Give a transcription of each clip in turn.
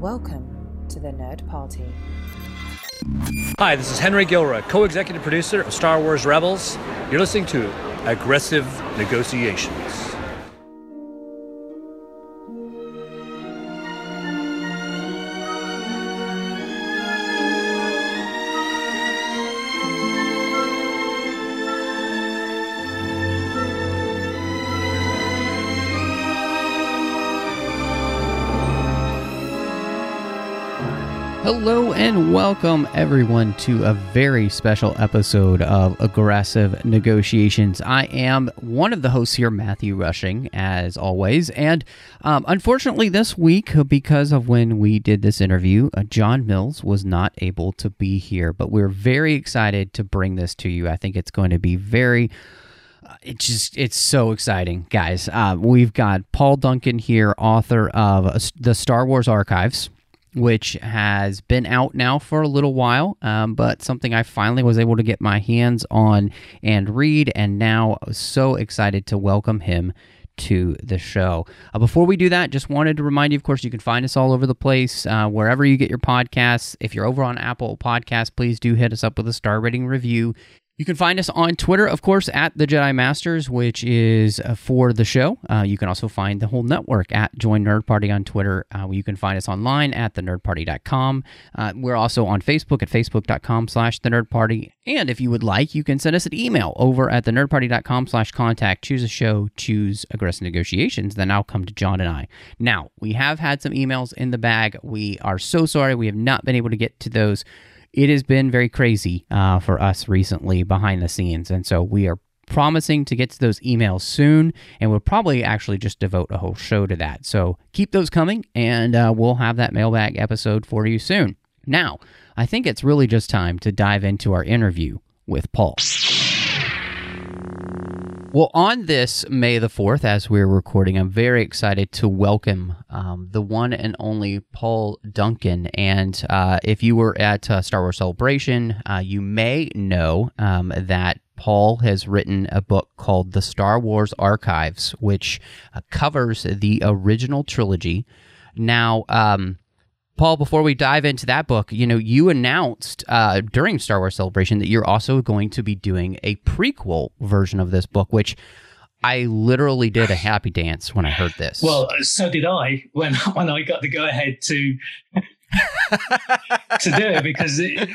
Welcome to the Nerd Party. Hi, this is Henry Gilroy, co executive producer of Star Wars Rebels. You're listening to Aggressive Negotiations. Hello and welcome everyone to a very special episode of Aggressive Negotiations. I am one of the hosts here, Matthew Rushing, as always. And um, unfortunately, this week, because of when we did this interview, uh, John Mills was not able to be here. But we're very excited to bring this to you. I think it's going to be very uh, it's just it's so exciting guys uh, we've got paul duncan here author of the star wars archives which has been out now for a little while, um, but something I finally was able to get my hands on and read, and now so excited to welcome him to the show. Uh, before we do that, just wanted to remind you, of course, you can find us all over the place, uh, wherever you get your podcasts. If you're over on Apple Podcasts, please do hit us up with a star rating review. You can find us on Twitter, of course, at the Jedi Masters, which is uh, for the show. Uh, you can also find the whole network at Join Nerd Party on Twitter. Uh, you can find us online at thenerdparty.com. Uh, we're also on Facebook at facebook.com slash the nerd party. And if you would like, you can send us an email over at thenerdparty.com slash contact. Choose a show, choose aggressive negotiations. Then I'll come to John and I. Now, we have had some emails in the bag. We are so sorry we have not been able to get to those it has been very crazy uh, for us recently behind the scenes. And so we are promising to get to those emails soon, and we'll probably actually just devote a whole show to that. So keep those coming, and uh, we'll have that mailbag episode for you soon. Now, I think it's really just time to dive into our interview with Paul. Well, on this May the 4th, as we're recording, I'm very excited to welcome um, the one and only Paul Duncan. And uh, if you were at uh, Star Wars Celebration, uh, you may know um, that Paul has written a book called The Star Wars Archives, which uh, covers the original trilogy. Now, um, Paul, before we dive into that book, you know, you announced uh, during Star Wars Celebration that you're also going to be doing a prequel version of this book, which I literally did a happy dance when I heard this. Well, so did I when when I got the go ahead to to do it because it,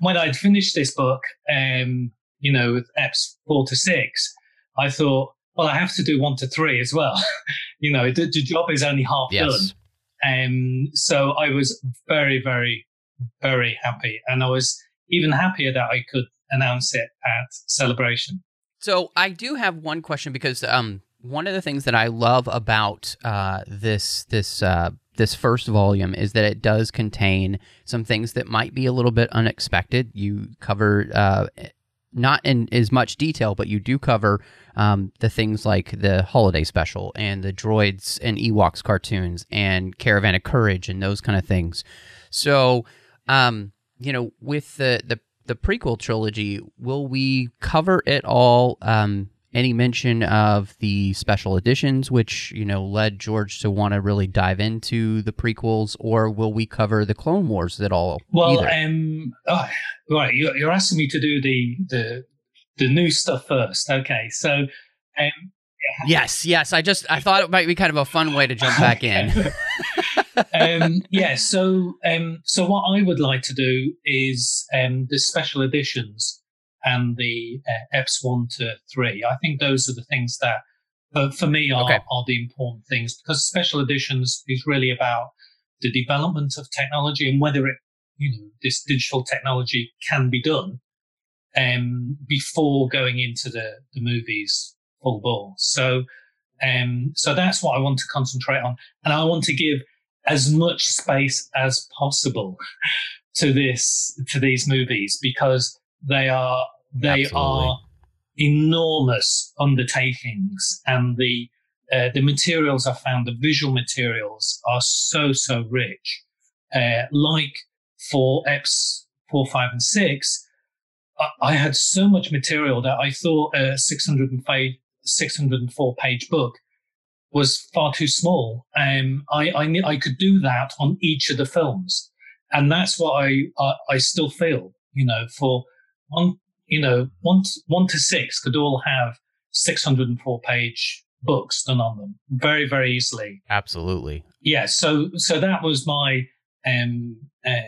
when I'd finished this book, um, you know, with EPs four to six, I thought, well, I have to do one to three as well. you know, the, the job is only half yes. done. Um, so I was very, very, very happy. And I was even happier that I could announce it at Celebration. So I do have one question because um, one of the things that I love about uh, this this uh, this first volume is that it does contain some things that might be a little bit unexpected. You cover uh, not in as much detail, but you do cover um, the things like the holiday special and the droids and Ewoks cartoons and Caravan of Courage and those kind of things. So, um, you know, with the, the the prequel trilogy, will we cover it all? Um, any mention of the special editions, which you know led George to want to really dive into the prequels, or will we cover the Clone Wars at all? Well, um, oh, right, you're asking me to do the the the new stuff first. Okay, so um, yes, yes. I just I thought it might be kind of a fun way to jump back in. um, yeah. So um, so what I would like to do is um, the special editions and the uh, EPs one to three. I think those are the things that, uh, for me, are, okay. are the important things because special editions is really about the development of technology and whether it, you know, this digital technology can be done um, before going into the, the movies full bore. So Um, so that's what I want to concentrate on, and I want to give as much space as possible to this to these movies because they are they Absolutely. are enormous undertakings, and the uh, the materials I found, the visual materials, are so so rich. Uh, like for X four, five, and six, I, I had so much material that I thought a 605, 604 page book was far too small. Um, I, I, I could do that on each of the films. And that's what I, I, I still feel, you know, for one, you know, one, one to six could all have 604 page books done on them very, very easily. Absolutely. Yeah. So, so that was my, um, uh,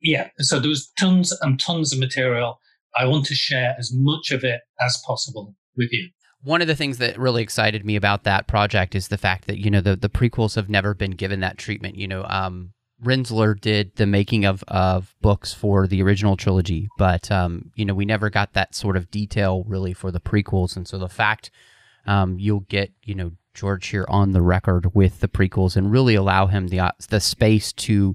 yeah. So there was tons and tons of material. I want to share as much of it as possible with you one of the things that really excited me about that project is the fact that you know the the prequels have never been given that treatment. You know, um, Rinzler did the making of of books for the original trilogy, but um, you know we never got that sort of detail really for the prequels, and so the fact um, you'll get you know George here on the record with the prequels and really allow him the uh, the space to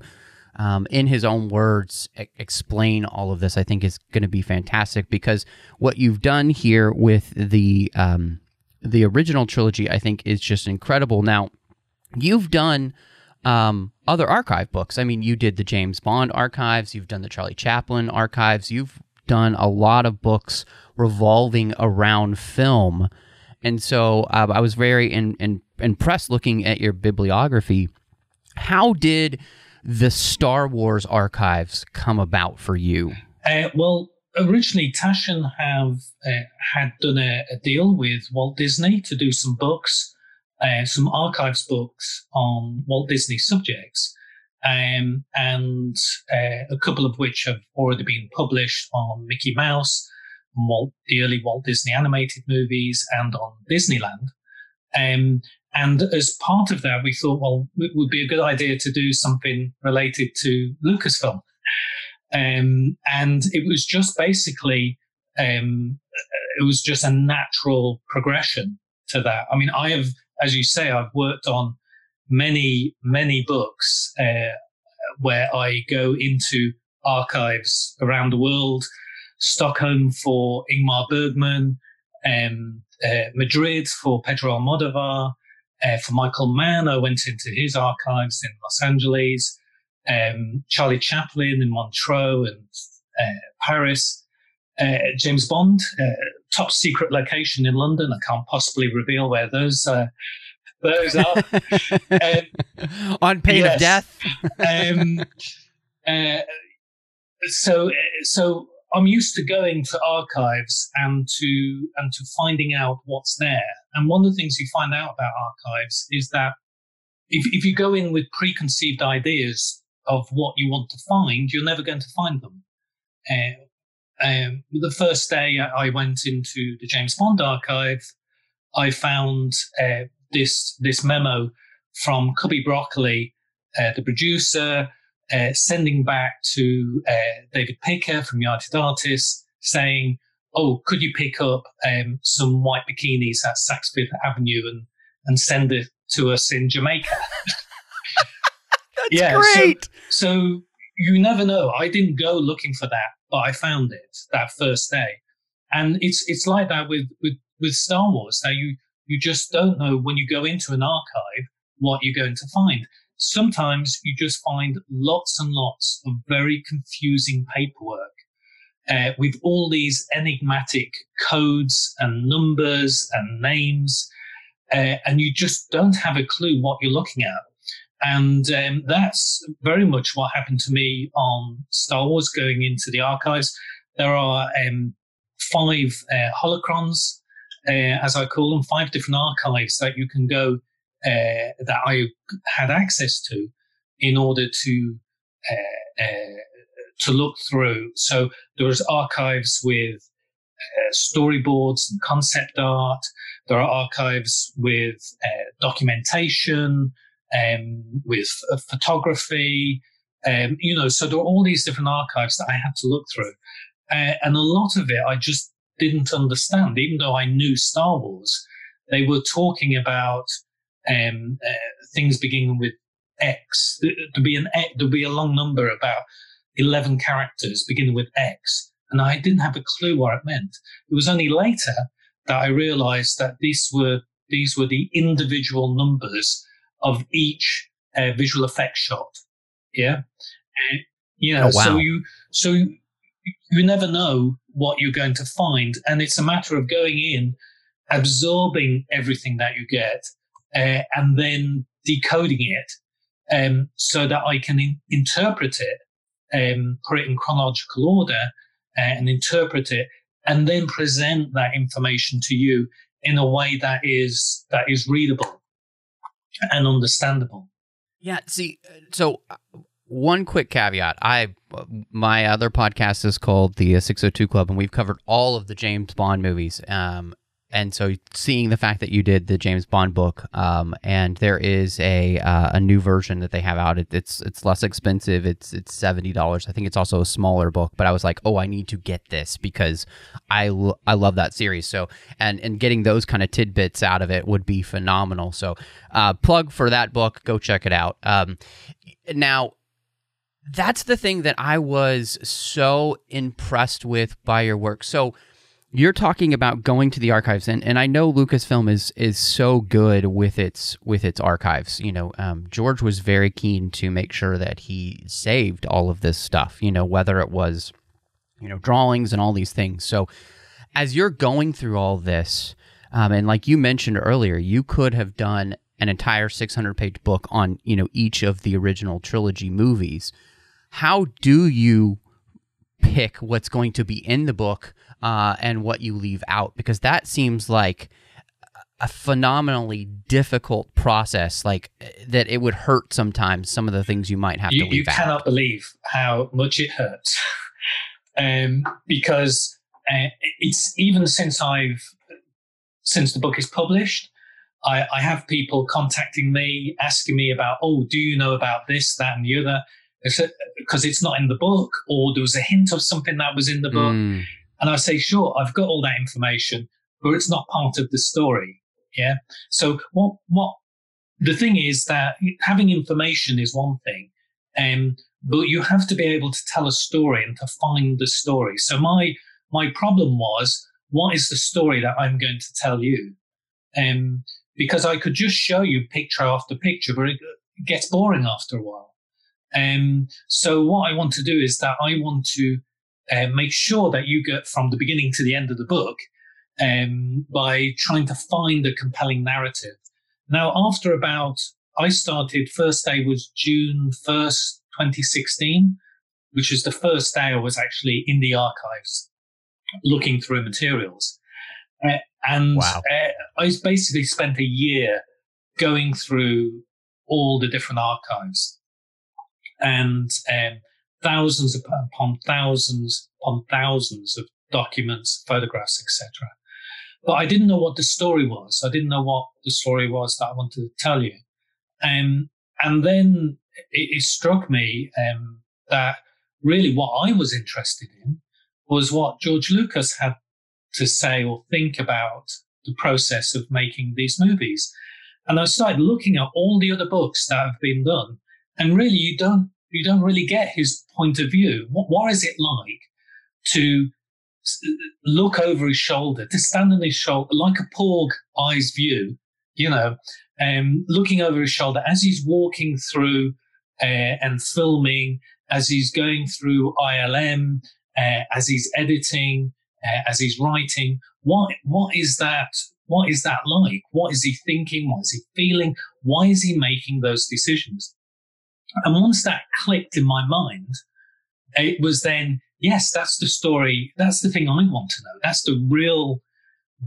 um, in his own words, e- explain all of this, I think is going to be fantastic because what you've done here with the um, the original trilogy, I think, is just incredible. Now, you've done um, other archive books. I mean, you did the James Bond archives, you've done the Charlie Chaplin archives, you've done a lot of books revolving around film. And so uh, I was very in, in, impressed looking at your bibliography. How did the Star Wars archives come about for you? Uh, well, originally Taschen have uh, had done a, a, deal with Walt Disney to do some books, uh, some archives books on Walt Disney subjects, um, and uh, a couple of which have already been published on Mickey Mouse, Walt, the early Walt Disney animated movies, and on Disneyland. Um, and as part of that, we thought, well, it would be a good idea to do something related to Lucasfilm. Um, and it was just basically, um, it was just a natural progression to that. I mean, I have, as you say, I've worked on many, many books uh, where I go into archives around the world. Stockholm for Ingmar Bergman, um, uh, Madrid for Pedro Almodovar, uh, for Michael Mann, I went into his archives in Los Angeles, um, Charlie Chaplin in Montreux and uh, Paris, uh, James Bond, uh, top secret location in London. I can't possibly reveal where those uh, those are. um, On pain yes. of death. um, uh, so so I'm used to going to archives and to and to finding out what's there. And one of the things you find out about archives is that if, if you go in with preconceived ideas of what you want to find, you're never going to find them. Uh, um, the first day I went into the James Bond archive, I found uh, this this memo from Cubby Broccoli, uh, the producer, uh, sending back to uh, David Picker from United Artists saying, "Oh, could you pick up um, some white bikinis at Saks Fifth Avenue and and send it to us in Jamaica?" That's yeah, great. So, so you never know. I didn't go looking for that, but I found it that first day, and it's it's like that with with with Star Wars. That you you just don't know when you go into an archive what you're going to find sometimes you just find lots and lots of very confusing paperwork uh, with all these enigmatic codes and numbers and names, uh, and you just don't have a clue what you're looking at. And um, that's very much what happened to me on Star Wars going into the archives. There are um, five uh, holocrons, uh, as I call them, five different archives that you can go uh, that I had access to in order to uh, uh, to look through. So there archives with storyboards and concept art. There are archives with documentation, um, with photography. Um, you know, so there are all these different archives that I had to look through. Uh, and a lot of it I just didn't understand, even though I knew Star Wars. they were talking about um, uh, things beginning with X. There'd be an there'd be a long number about eleven characters beginning with X, and I didn't have a clue what it meant. It was only later that I realised that these were these were the individual numbers of each uh, visual effect shot. Yeah, and, you know, oh, wow. so you so you, you never know what you're going to find, and it's a matter of going in, absorbing everything that you get, uh, and then decoding it um, so that I can in- interpret it, um, put it in chronological order, uh, and interpret it, and then present that information to you in a way that is that is readable and understandable. Yeah. See, so uh, one quick caveat: I my other podcast is called the 602 Club, and we've covered all of the James Bond movies. Um, and so seeing the fact that you did the James Bond book, um, and there is a uh, a new version that they have out. It, it's it's less expensive. It's it's seventy dollars. I think it's also a smaller book. But I was like, oh, I need to get this because I lo- I love that series. So and and getting those kind of tidbits out of it would be phenomenal. So uh, plug for that book. Go check it out. Um, now that's the thing that I was so impressed with by your work. So you're talking about going to the archives and, and I know Lucasfilm is is so good with its with its archives. You know, um, George was very keen to make sure that he saved all of this stuff, you know, whether it was, you know, drawings and all these things. So as you're going through all this, um, and like you mentioned earlier, you could have done an entire 600 page book on, you know, each of the original trilogy movies. How do you pick what's going to be in the book uh, and what you leave out because that seems like a phenomenally difficult process like that it would hurt sometimes some of the things you might have you, to leave you cannot believe how much it hurts. Um, because uh, it's even since i've since the book is published I, I have people contacting me asking me about oh do you know about this that and the other? Because it's not in the book or there was a hint of something that was in the book. Mm. And i say sure i've got all that information but it's not part of the story yeah? So what what the thing is that having information is one thing um, but you have to be able to tell a story and to find the story. So my my problem was what is the story that i'm going to tell you? Um, because i could just show you picture after picture but it gets boring after a while. Um, so what I want to do is that I want to uh, make sure that you get from the beginning to the end of the book um, by trying to find a compelling narrative. Now, after about, I started, first day was June 1st, 2016, which is the first day I was actually in the archives looking through materials. Uh, and wow. uh, I basically spent a year going through all the different archives and um, thousands upon thousands upon thousands of documents, photographs, etc. But I didn't know what the story was. I didn't know what the story was that I wanted to tell you. Um, and then it, it struck me um, that really what I was interested in was what George Lucas had to say or think about the process of making these movies. And I started looking at all the other books that have been done and really you don't you don't really get his point of view. What, what is it like to look over his shoulder, to stand on his shoulder like a porg eye's view, you know, um, looking over his shoulder as he's walking through uh, and filming, as he's going through ILM, uh, as he's editing, uh, as he's writing. What what is that? What is that like? What is he thinking? What is he feeling? Why is he making those decisions? And once that clicked in my mind, it was then, yes, that's the story. That's the thing I want to know. That's the real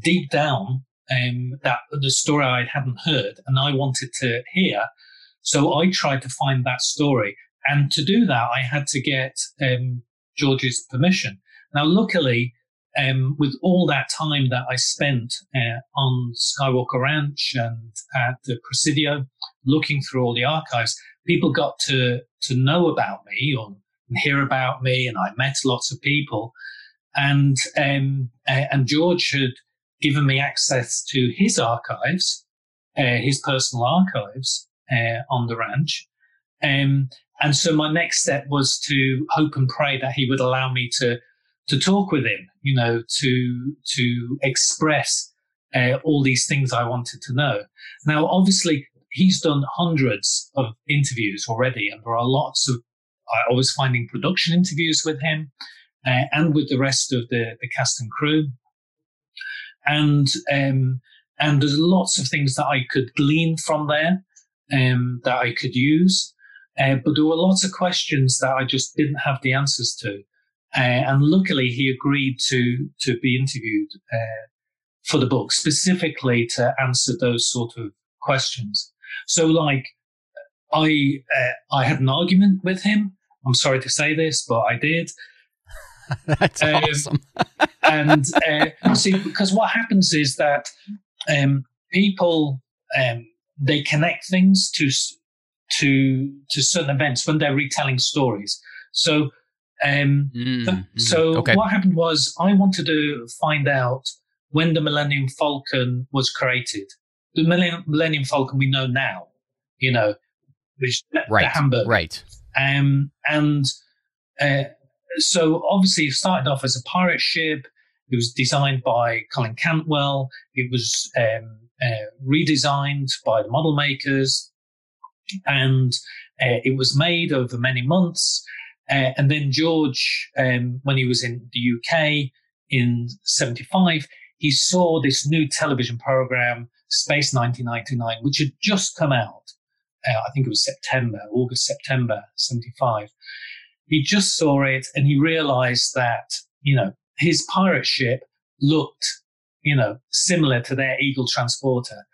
deep down, um, that the story I hadn't heard and I wanted to hear. So I tried to find that story. And to do that, I had to get um, George's permission. Now, luckily, um, with all that time that I spent uh, on Skywalker Ranch and at the Presidio, looking through all the archives, people got to to know about me or hear about me, and I met lots of people. And um, and George had given me access to his archives, uh, his personal archives uh, on the ranch. Um, and so my next step was to hope and pray that he would allow me to to talk with him, you know, to to express uh, all these things I wanted to know. Now, obviously, he's done hundreds of interviews already, and there are lots of. I was finding production interviews with him uh, and with the rest of the, the cast and crew, and um, and there's lots of things that I could glean from there um, that I could use. Uh, but there were lots of questions that I just didn't have the answers to. Uh, and luckily, he agreed to to be interviewed uh, for the book, specifically to answer those sort of questions. So, like, I uh, I had an argument with him. I'm sorry to say this, but I did. That's um, awesome. and uh, see, because what happens is that um, people um, they connect things to to to certain events when they're retelling stories. So, um, mm, so okay. what happened was I wanted to find out when the Millennium Falcon was created. The Millennium Falcon we know now, you know, which right, the Hamburg, right? Um, and uh, so obviously it started off as a pirate ship. It was designed by Colin Cantwell. It was um, uh, redesigned by the model makers, and uh, it was made over many months. Uh, and then George, um, when he was in the UK in '75, he saw this new television program, Space 1999, which had just come out. Uh, I think it was September, August, September 75. He just saw it and he realized that, you know, his pirate ship looked, you know, similar to their Eagle transporter.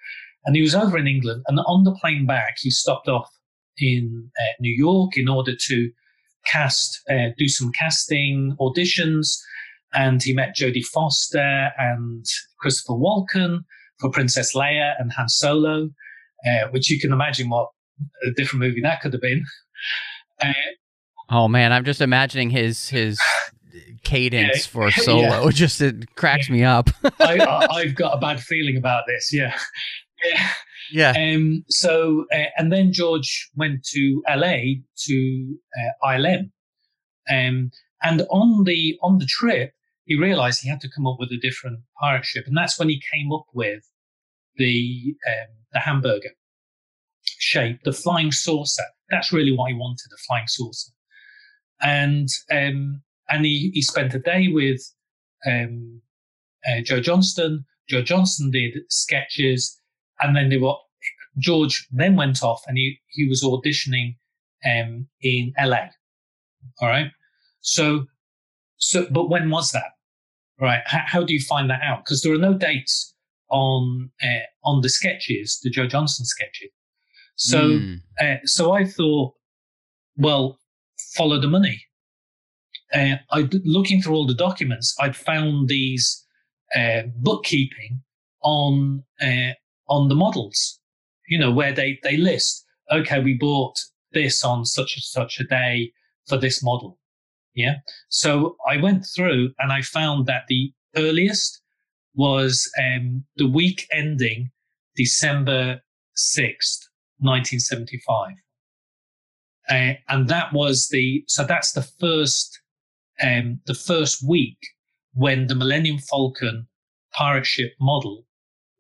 And he was over in England and on the plane back, he stopped off in uh, New York in order to cast, uh, do some casting auditions and he met Jodie Foster and Christopher Walken for Princess Leia and Han Solo, uh, which you can imagine what a different movie that could have been. Uh, oh man, I'm just imagining his his cadence yeah, for Solo. Yeah. Just it cracks yeah. me up. I, have got a bad feeling about this. Yeah. Yeah. Yeah. Um, so, uh, and then George went to LA to uh, ILM. Um, and on the on the trip, he realized he had to come up with a different pirate ship. And that's when he came up with the, um, the hamburger shape, the flying saucer. That's really what he wanted, a flying saucer. And, um, and he, he spent a day with, um, uh, Joe Johnston. Joe Johnston did sketches and then they were, George then went off and he, he was auditioning, um, in LA. All right. So, so, but when was that? Right? How, how do you find that out? Because there are no dates on uh, on the sketches, the Joe Johnston sketches. So, mm. uh, so I thought, well, follow the money. Uh, I looking through all the documents, I'd found these uh, bookkeeping on uh, on the models. You know where they they list, okay, we bought this on such and such a day for this model. Yeah. So I went through and I found that the earliest was um, the week ending December 6th, 1975. Uh, and that was the, so that's the first, um, the first week when the Millennium Falcon pirate ship model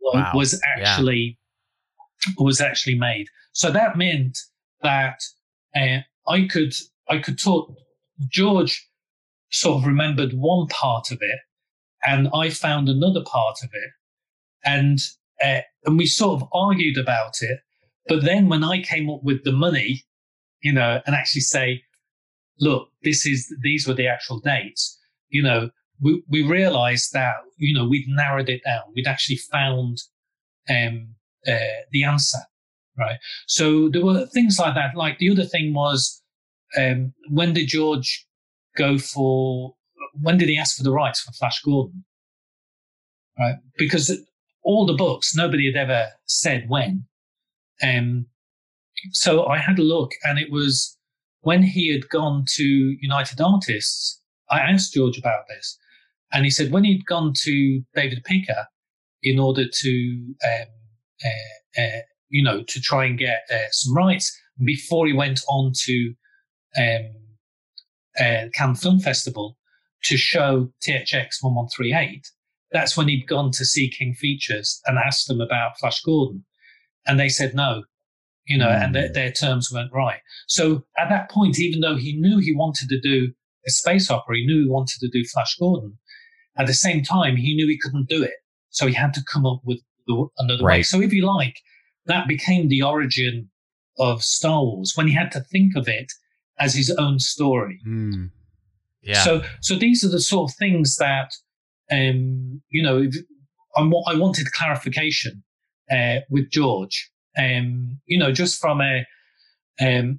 wow. was actually, yeah. was actually made. So that meant that uh, I could, I could talk, George sort of remembered one part of it, and I found another part of it, and uh, and we sort of argued about it. But then when I came up with the money, you know, and actually say, look, this is these were the actual dates, you know, we we realised that you know we'd narrowed it down. We'd actually found um, uh, the answer, right? So there were things like that. Like the other thing was um, when did George go for? When did he ask for the rights for Flash Gordon? Right, because all the books, nobody had ever said when. Um, so I had a look, and it was when he had gone to United Artists. I asked George about this, and he said when he'd gone to David Picker, in order to, um, uh, uh, you know, to try and get uh, some rights before he went on to um, uh, Cannes Film Festival to show THX 1138. That's when he'd gone to see King Features and asked them about Flash Gordon. And they said no, you know, mm. and their, their terms weren't right. So at that point, even though he knew he wanted to do a space opera, he knew he wanted to do Flash Gordon, at the same time, he knew he couldn't do it. So he had to come up with another right. way. So if you like, that became the origin of Star Wars when he had to think of it as his own story. Mm. Yeah. So, so these are the sort of things that, um, you know, if, I, I wanted clarification uh, with George. Um, you know, just from a um,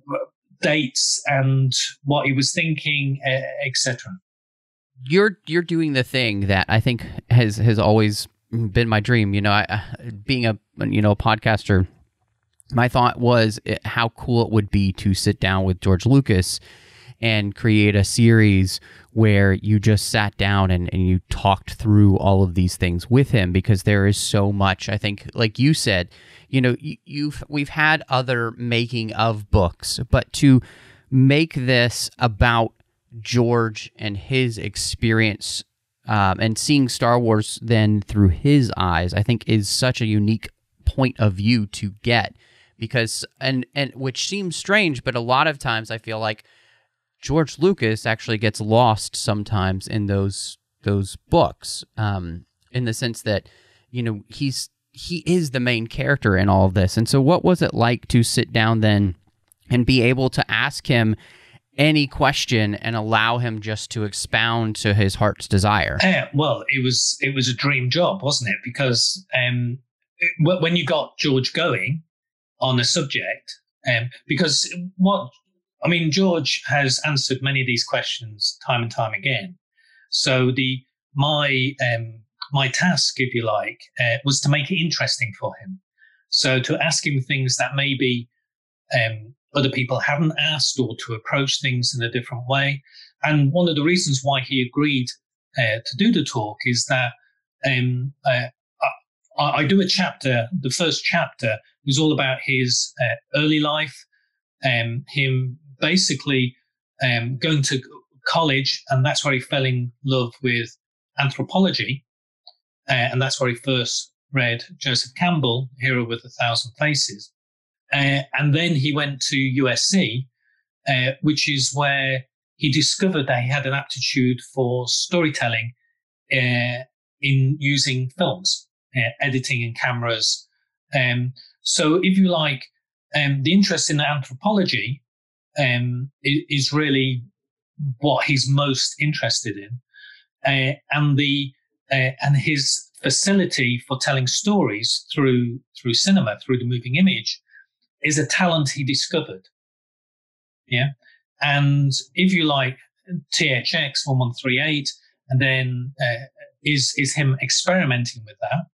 dates and what he was thinking, uh, etc. You're you're doing the thing that I think has has always been my dream. You know, I, being a you know a podcaster my thought was eh, how cool it would be to sit down with George Lucas and create a series where you just sat down and, and you talked through all of these things with him because there is so much i think like you said you know you, you've we've had other making of books but to make this about george and his experience um, and seeing star wars then through his eyes i think is such a unique point of view to get because and and which seems strange, but a lot of times I feel like George Lucas actually gets lost sometimes in those those books, um, in the sense that you know he's he is the main character in all of this. And so, what was it like to sit down then and be able to ask him any question and allow him just to expound to his heart's desire? Uh, well, it was it was a dream job, wasn't it? Because um, when you got George going, on a subject. Um, because what I mean, George has answered many of these questions time and time again. So the my um, my task, if you like, uh, was to make it interesting for him. So to ask him things that maybe um, other people haven't asked, or to approach things in a different way. And one of the reasons why he agreed uh, to do the talk is that um, uh, I, I, do a chapter. The first chapter was all about his uh, early life, um, him basically um, going to college, and that's where he fell in love with anthropology, uh, and that's where he first read Joseph Campbell, Hero with a Thousand Faces, uh, and then he went to USC, uh, which is where he discovered that he had an aptitude for storytelling uh, in using films, uh, editing and cameras. Um, so, if you like, um, the interest in anthropology um, is, really what he's most interested in, uh, and the uh, and his facility for telling stories through through cinema, through the moving image, is a talent he discovered. Yeah, and if you like, THX one one three eight, and then uh, is is him experimenting with that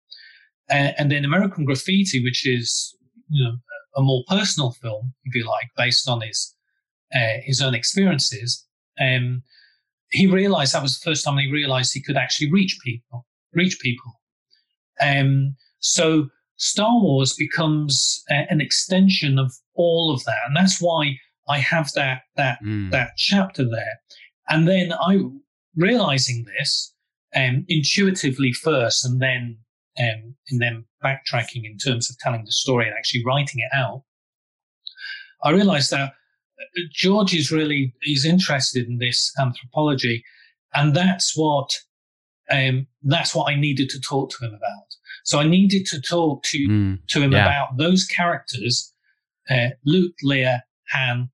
and, and then American Graffiti, which is you know, a more personal film, if you like, based on his uh, his own experiences. Um, he realized that was the first time he realized he could actually reach people, reach people. Um, so Star Wars becomes uh, an extension of all of that, and that's why I have that that mm. that chapter there. And then I realizing this um, intuitively first, and then um, and then backtracking in terms of telling the story and actually writing it out, I realized that uh, George is really he's interested in this anthropology, and that's what um, that's what I needed to talk to him about. So I needed to talk to mm, to him yeah. about those characters, uh, Luke, Leia, Han,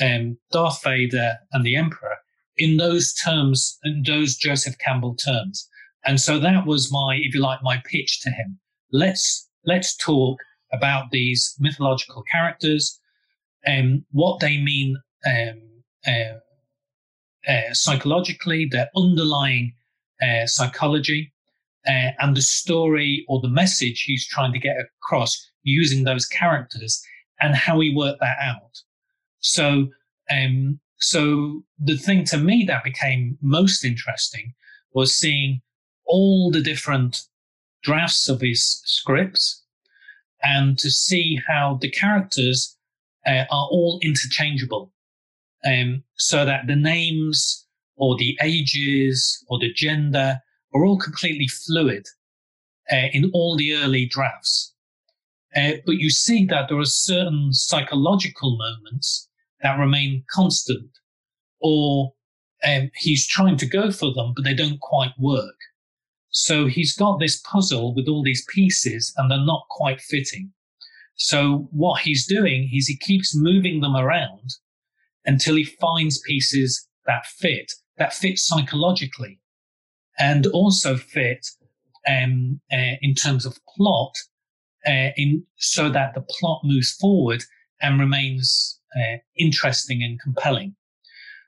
um, Darth Vader, and the Emperor in those terms, in those Joseph Campbell terms. And so that was my, if you like, my pitch to him. Let's let's talk about these mythological characters and what they mean um, uh, uh, psychologically, their underlying uh, psychology, uh, and the story or the message he's trying to get across using those characters, and how he worked that out. So, um, so the thing to me that became most interesting was seeing all the different drafts of his scripts and to see how the characters uh, are all interchangeable. Um, so that the names or the ages or the gender are all completely fluid uh, in all the early drafts. Uh, but you see that there are certain psychological moments that remain constant, or um, he's trying to go for them, but they don't quite work. So he's got this puzzle with all these pieces and they're not quite fitting. So what he's doing is he keeps moving them around until he finds pieces that fit, that fit psychologically and also fit um, uh, in terms of plot, uh, in so that the plot moves forward and remains uh, interesting and compelling.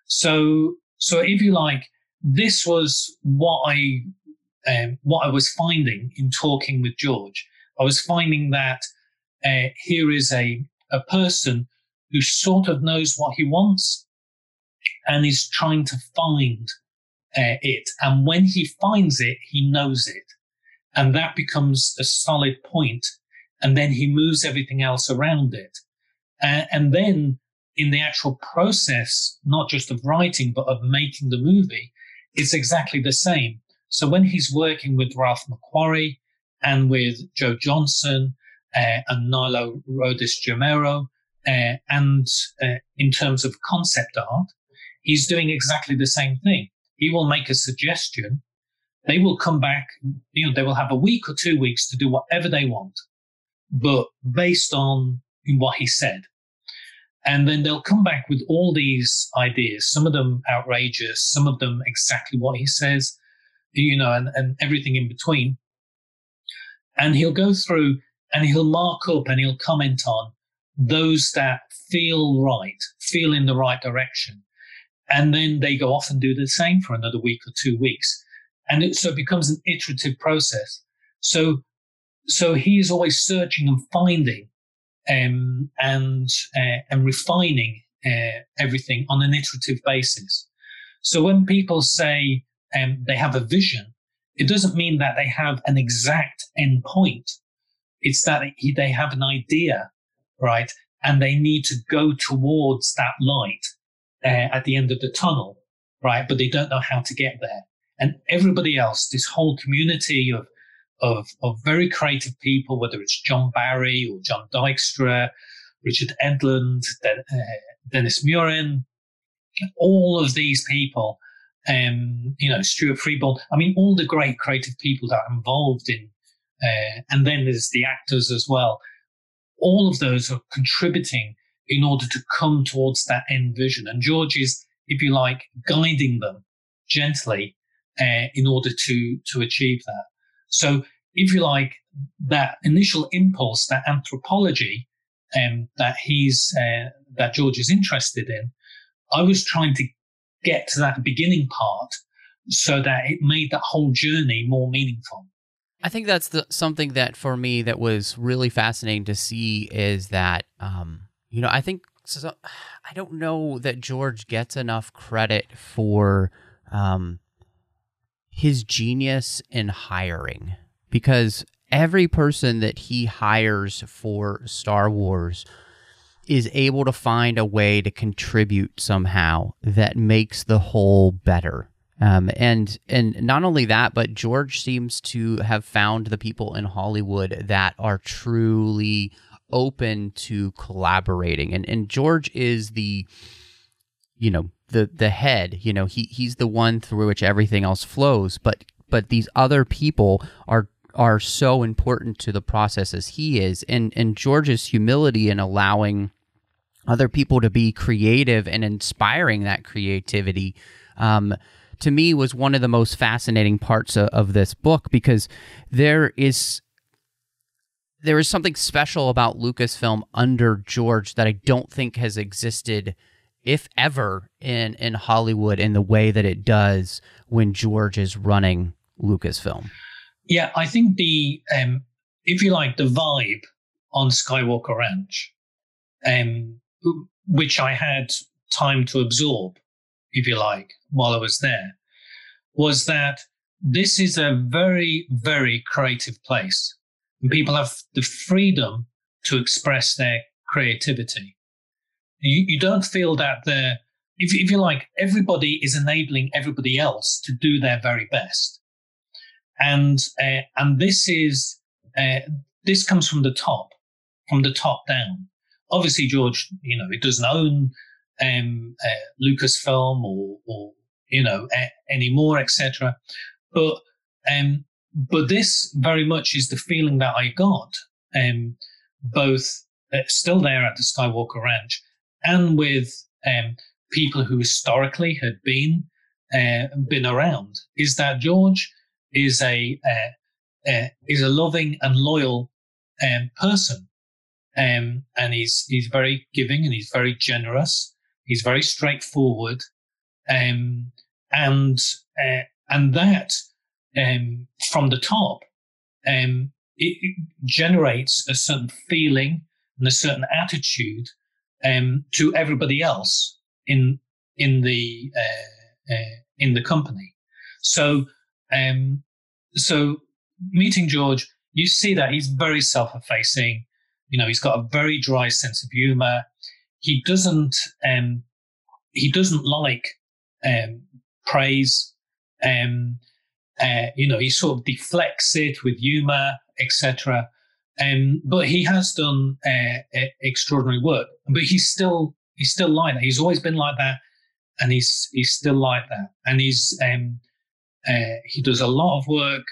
So, so if you like, this was what I um, what I was finding in talking with George. I was finding that uh, here is a a person who sort of knows what he wants and is trying to find uh, it. And when he finds it, he knows it. And that becomes a solid point. And then he moves everything else around it. Uh, and then in the actual process, not just of writing, but of making the movie, it's exactly the same. So when he's working with Ralph McQuarrie and with Joe Johnston uh, and Nilo Rodis Jamero, uh, and uh, in terms of concept art, he's doing exactly the same thing. He will make a suggestion. They will come back, you know, they will have a week or two weeks to do whatever they want, but based on what he said. And then they'll come back with all these ideas, some of them outrageous, some of them exactly what he says, you know, and, and everything in between. And he'll go through and he'll mark up and he'll comment on those that feel right, feel in the right direction. And then they go off and do the same for another week or two weeks. And it, so it becomes an iterative process. So, so he is always searching and finding, um, and, uh, and refining, uh, everything on an iterative basis. So when people say, um, they have a vision, it doesn't mean that they have an exact end point. It's that they have an idea, right? And they need to go towards that light uh, at the end of the tunnel, right? But they don't know how to get there. And everybody else, this whole community of, of, of very creative people, whether it's John Barry or John Dykstra, Richard Edlund, Den, uh, Dennis Muren, all of these people, um, you know, Stuart Freeborn. I mean, all the great creative people that are involved in, uh, and then there's the actors as well. All of those are contributing in order to come towards that end vision. And George is, if you like, guiding them gently uh, in order to to achieve that. So, if you like, that initial impulse, that anthropology um, that he's uh, that George is interested in, I was trying to get to that beginning part so that it made that whole journey more meaningful. I think that's the, something that for me that was really fascinating to see is that um, you know, I think so, I don't know that George gets enough credit for um, his genius in hiring because every person that he hires for Star Wars is able to find a way to contribute somehow that makes the whole better. Um, and and not only that, but George seems to have found the people in Hollywood that are truly open to collaborating and and George is the you know the the head you know he he's the one through which everything else flows but but these other people are are so important to the process as he is and and George's humility in allowing other people to be creative and inspiring that creativity um, to me was one of the most fascinating parts of, of this book because there is there is something special about Lucasfilm under George that I don't think has existed, if ever, in in Hollywood in the way that it does when George is running Lucasfilm. Yeah, I think the um, if you like the vibe on Skywalker Ranch, um, which I had time to absorb, if you like, while I was there, was that this is a very, very creative place. And people have the freedom to express their creativity. You, you don't feel that they're, if, if you like, everybody is enabling everybody else to do their very best. And, uh, and this is, uh, this comes from the top, from the top down. Obviously, George, you know, it doesn't own um, uh, Lucasfilm or, or you know a- anymore, etc. But um, but this very much is the feeling that I got, um, both uh, still there at the Skywalker Ranch and with um, people who historically had been uh, been around, is that George is a uh, uh, is a loving and loyal um, person, um, and he's he's very giving and he's very generous. He's very straightforward, um, and uh, and that um, from the top, um, it, it, generates a certain feeling and a certain attitude um, to everybody else in in the uh, uh, in the company. So um, so meeting George, you see that he's very self-effacing. You know, he's got a very dry sense of humor. He doesn't um, he doesn't like um, praise. Um, uh, you know, he sort of deflects it with humor, etc. Um, but he has done uh, extraordinary work. But he's still he's still like that. He's always been like that, and he's he's still like that. And he's um, uh, he does a lot of work,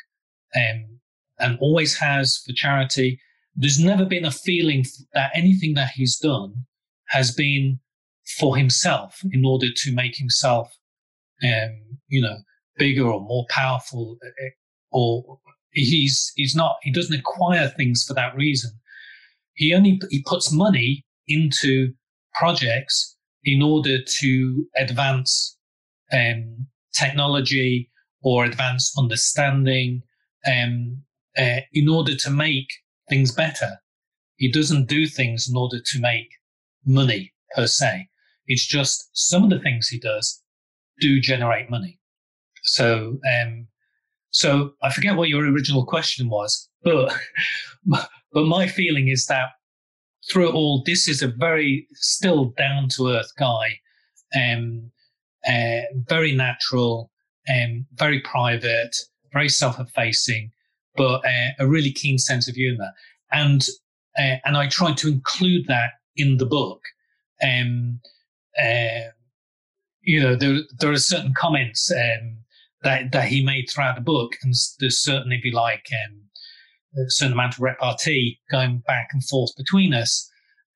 um, and always has for charity. There's never been a feeling that anything that he's done has been for himself in order to make himself, um, you know, bigger or more powerful, uh, or he's he's not he doesn't acquire things for that reason. He only he puts money into projects in order to advance um, technology or advance understanding, um, uh, in order to make things better. He doesn't do things in order to make money per se. It's just some of the things he does do generate money. So, um, so I forget what your original question was, but but my feeling is that through it all, this is a very still down to earth guy, um, uh, very natural, um, very private, very self effacing, but uh, a really keen sense of humor. And uh, and I tried to include that in the book. Um, uh, you know, there there are certain comments um, that that he made throughout the book, and there's certainly be like um, a certain amount of repartee going back and forth between us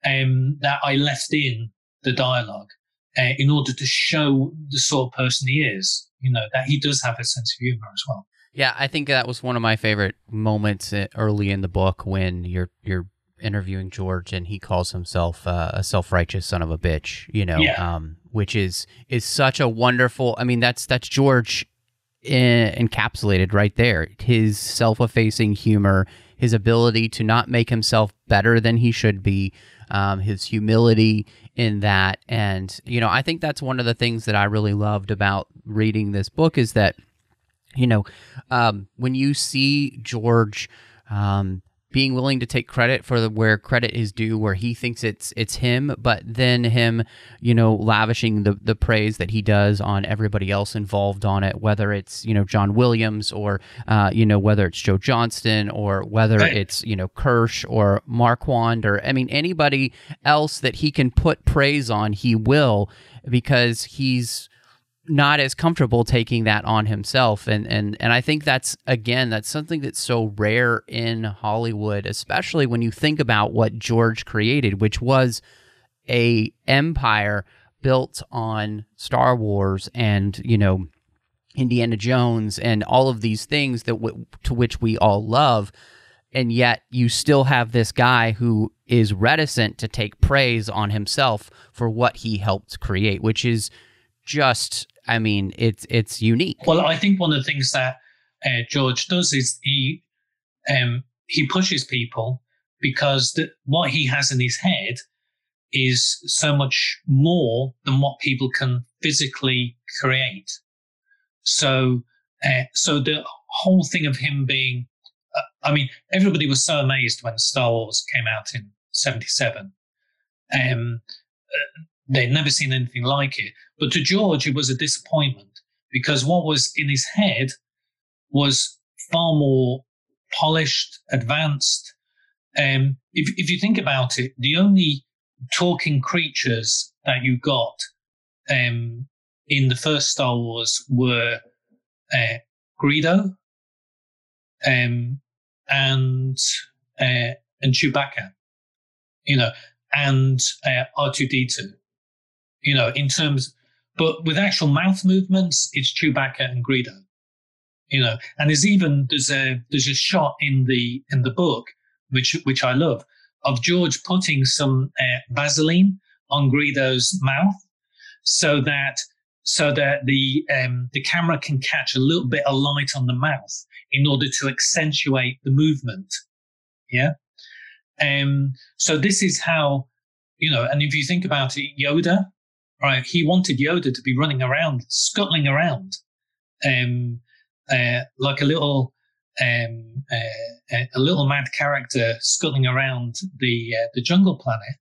um, that I left in the dialogue uh, in order to show the sort of person he is. You know that he does have a sense of humor as well. Yeah, I think that was one of my favorite moments uh, early in the book when you're you're interviewing George and he calls himself uh, a self-righteous son of a bitch, you know, yeah. um, which is is such a wonderful. I mean, that's that's George in, encapsulated right there. His self-effacing humor, his ability to not make himself better than he should be, um, his humility in that, and you know, I think that's one of the things that I really loved about reading this book is that, you know, um, when you see George. Um, being willing to take credit for the, where credit is due, where he thinks it's it's him, but then him, you know, lavishing the the praise that he does on everybody else involved on it, whether it's you know John Williams or uh, you know whether it's Joe Johnston or whether right. it's you know Kirsch or Marquand or I mean anybody else that he can put praise on, he will because he's not as comfortable taking that on himself. And and and I think that's again that's something that's so rare in Hollywood especially when you think about what George created which was a empire built on Star Wars and you know Indiana Jones and all of these things that w- to which we all love. And yet you still have this guy who is reticent to take praise on himself for what he helped create which is just I mean, it's it's unique. Well, I think one of the things that uh, George does is he um, he pushes people because the, what he has in his head is so much more than what people can physically create. So Uh, so the whole thing of him being, uh, I mean, everybody was so amazed when Star Wars came out in 77. Um, uh, they'd never seen anything like it. But to George, it was a disappointment because what was in his head was far more polished, advanced. Um, if, if you think about it, the only talking creatures that you got um, in the first Star Wars were uh, Greedo um, and uh, and Chewbacca, you know, and uh, R2D2, you know, in terms, but with actual mouth movements, it's Chewbacca and Greedo, you know, and there's even there's a there's a shot in the in the book which which I love of George putting some uh, Vaseline on Greedo's mouth so that so that the um, the camera can catch a little bit of light on the mouth in order to accentuate the movement. Yeah. Um, so this is how, you know, and if you think about it, Yoda, right? He wanted Yoda to be running around, scuttling around, um, uh, like a little, um, uh, a little mad character scuttling around the uh, the jungle planet.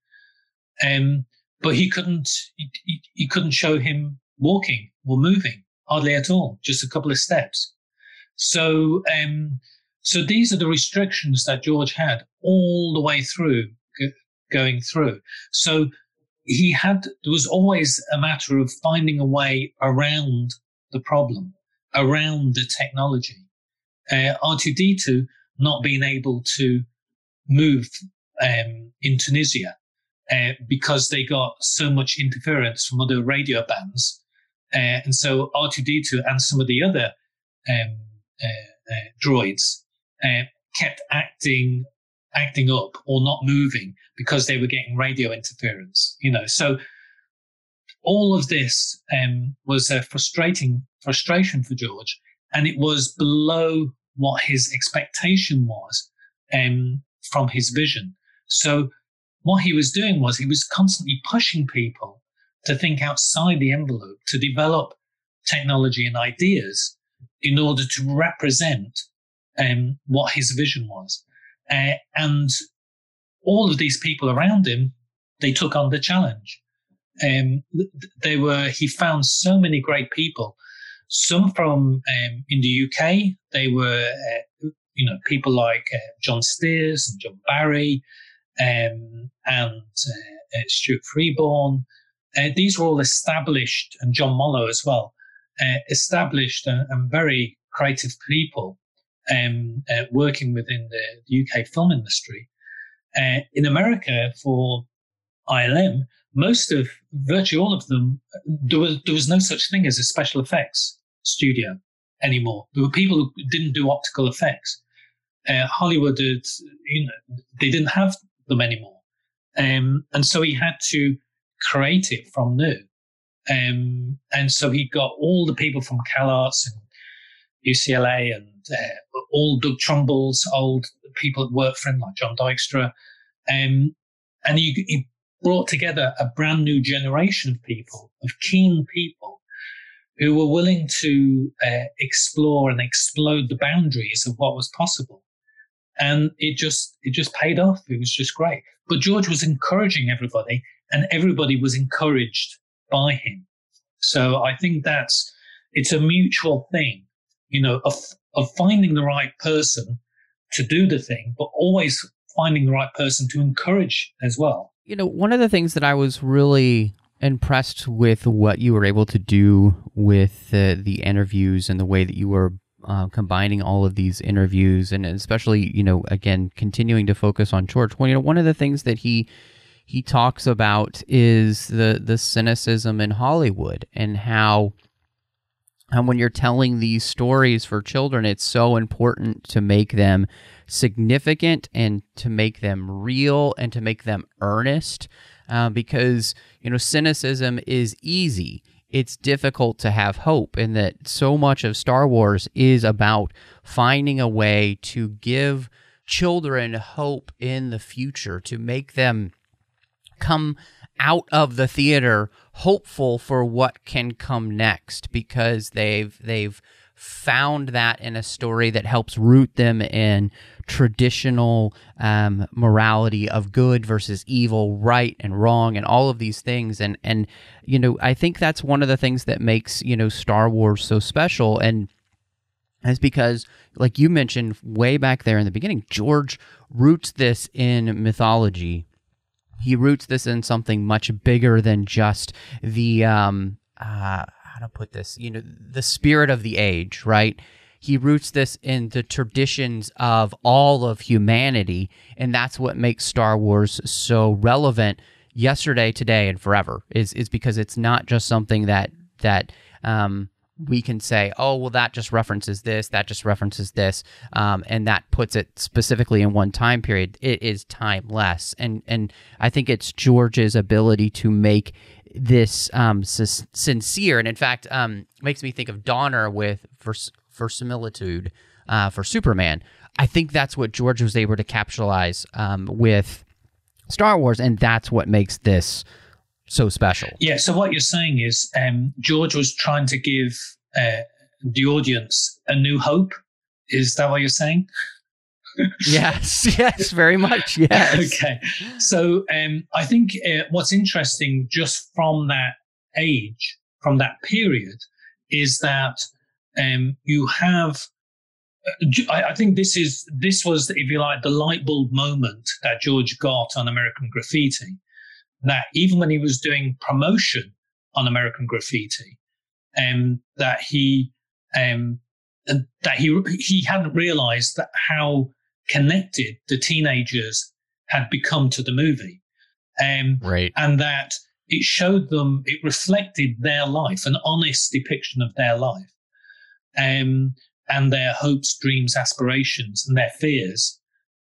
Um, but he couldn't, he, he, couldn't show him walking or moving hardly at all, just a couple of steps. So, um, so these are the restrictions that George had all the way through, going through. So he had, there was always a matter of finding a way around the problem, around the technology. Uh, R2D2 not being able to move um, in Tunisia uh, because they got so much interference from other radio bands. Uh, and so R2D2 and some of the other um, uh, uh, droids uh, kept acting acting up or not moving because they were getting radio interference. You know, so all of this um, was a frustrating frustration for George, and it was below what his expectation was um, from his vision. So what he was doing was he was constantly pushing people to think outside the envelope, to develop technology and ideas in order to represent um, what his vision was. Uh, and all of these people around him, they took on the challenge. Um, they were, he found so many great people, some from um, in the UK. They were, uh, you know, people like uh, John Stears and John Barry um, and uh, uh, Stuart Freeborn. Uh, these were all established, and John Mollo as well, established and, and very creative people um, uh, working within the, UK film industry. Uh, in America, for ILM, most of, virtually all of them, there was, there was no such thing as a special effects studio anymore. There were people who didn't do optical effects. Uh, Hollywood, did, you know, they didn't have them anymore. Um, and so he had to create it from new. Um, and so he got all the people from CalArts and UCLA and uh, all Doug Trumbull's old people that worked for him, like John Dykstra. Um, and he, he brought together a brand new generation of people, of keen people, who were willing to uh, explore and explode the boundaries of what was possible. And it just it just paid off. It was just great. But George was encouraging everybody, and everybody was encouraged by him. So I think that's it's a mutual thing you know, of, of finding the right person to do the thing, but always finding the right person to encourage as well. You know, one of the things that I was really impressed with what you were able to do with the interviews and the way that you were uh, combining all of these interviews and especially you know again continuing to focus on George. Well, you know, one of the things that he he talks about is the the cynicism in Hollywood and how and when you're telling these stories for children, it's so important to make them significant and to make them real and to make them earnest uh, because, you know, cynicism is easy. It's difficult to have hope, and that so much of Star Wars is about finding a way to give children hope in the future, to make them come out of the theater hopeful for what can come next because they've they've found that in a story that helps root them in traditional um, morality of good versus evil, right and wrong, and all of these things. And and you know, I think that's one of the things that makes you know Star Wars so special. And is because, like you mentioned way back there in the beginning, George roots this in mythology. He roots this in something much bigger than just the um, uh, how to put this, you know, the spirit of the age, right? He roots this in the traditions of all of humanity, and that's what makes Star Wars so relevant yesterday, today, and forever. Is is because it's not just something that that um, we can say, oh, well, that just references this, that just references this, um, and that puts it specifically in one time period. It is timeless, and and I think it's George's ability to make this um, s- sincere, and in fact, um, makes me think of Donner with vers- verisimilitude uh, for Superman. I think that's what George was able to capitalize um, with Star Wars, and that's what makes this so special. Yeah. So what you're saying is um, George was trying to give uh, the audience a new hope. Is that what you're saying? yes, yes, very much. Yes. okay. So um, I think uh, what's interesting just from that age, from that period, is that um, you have. Uh, I, I think this is this was, if you like, the light bulb moment that George got on American Graffiti. That even when he was doing promotion on American Graffiti, um, that he um, that he he hadn't realised that how connected the teenagers had become to the movie. Um, right. And that it showed them, it reflected their life, an honest depiction of their life, um, and their hopes, dreams, aspirations, and their fears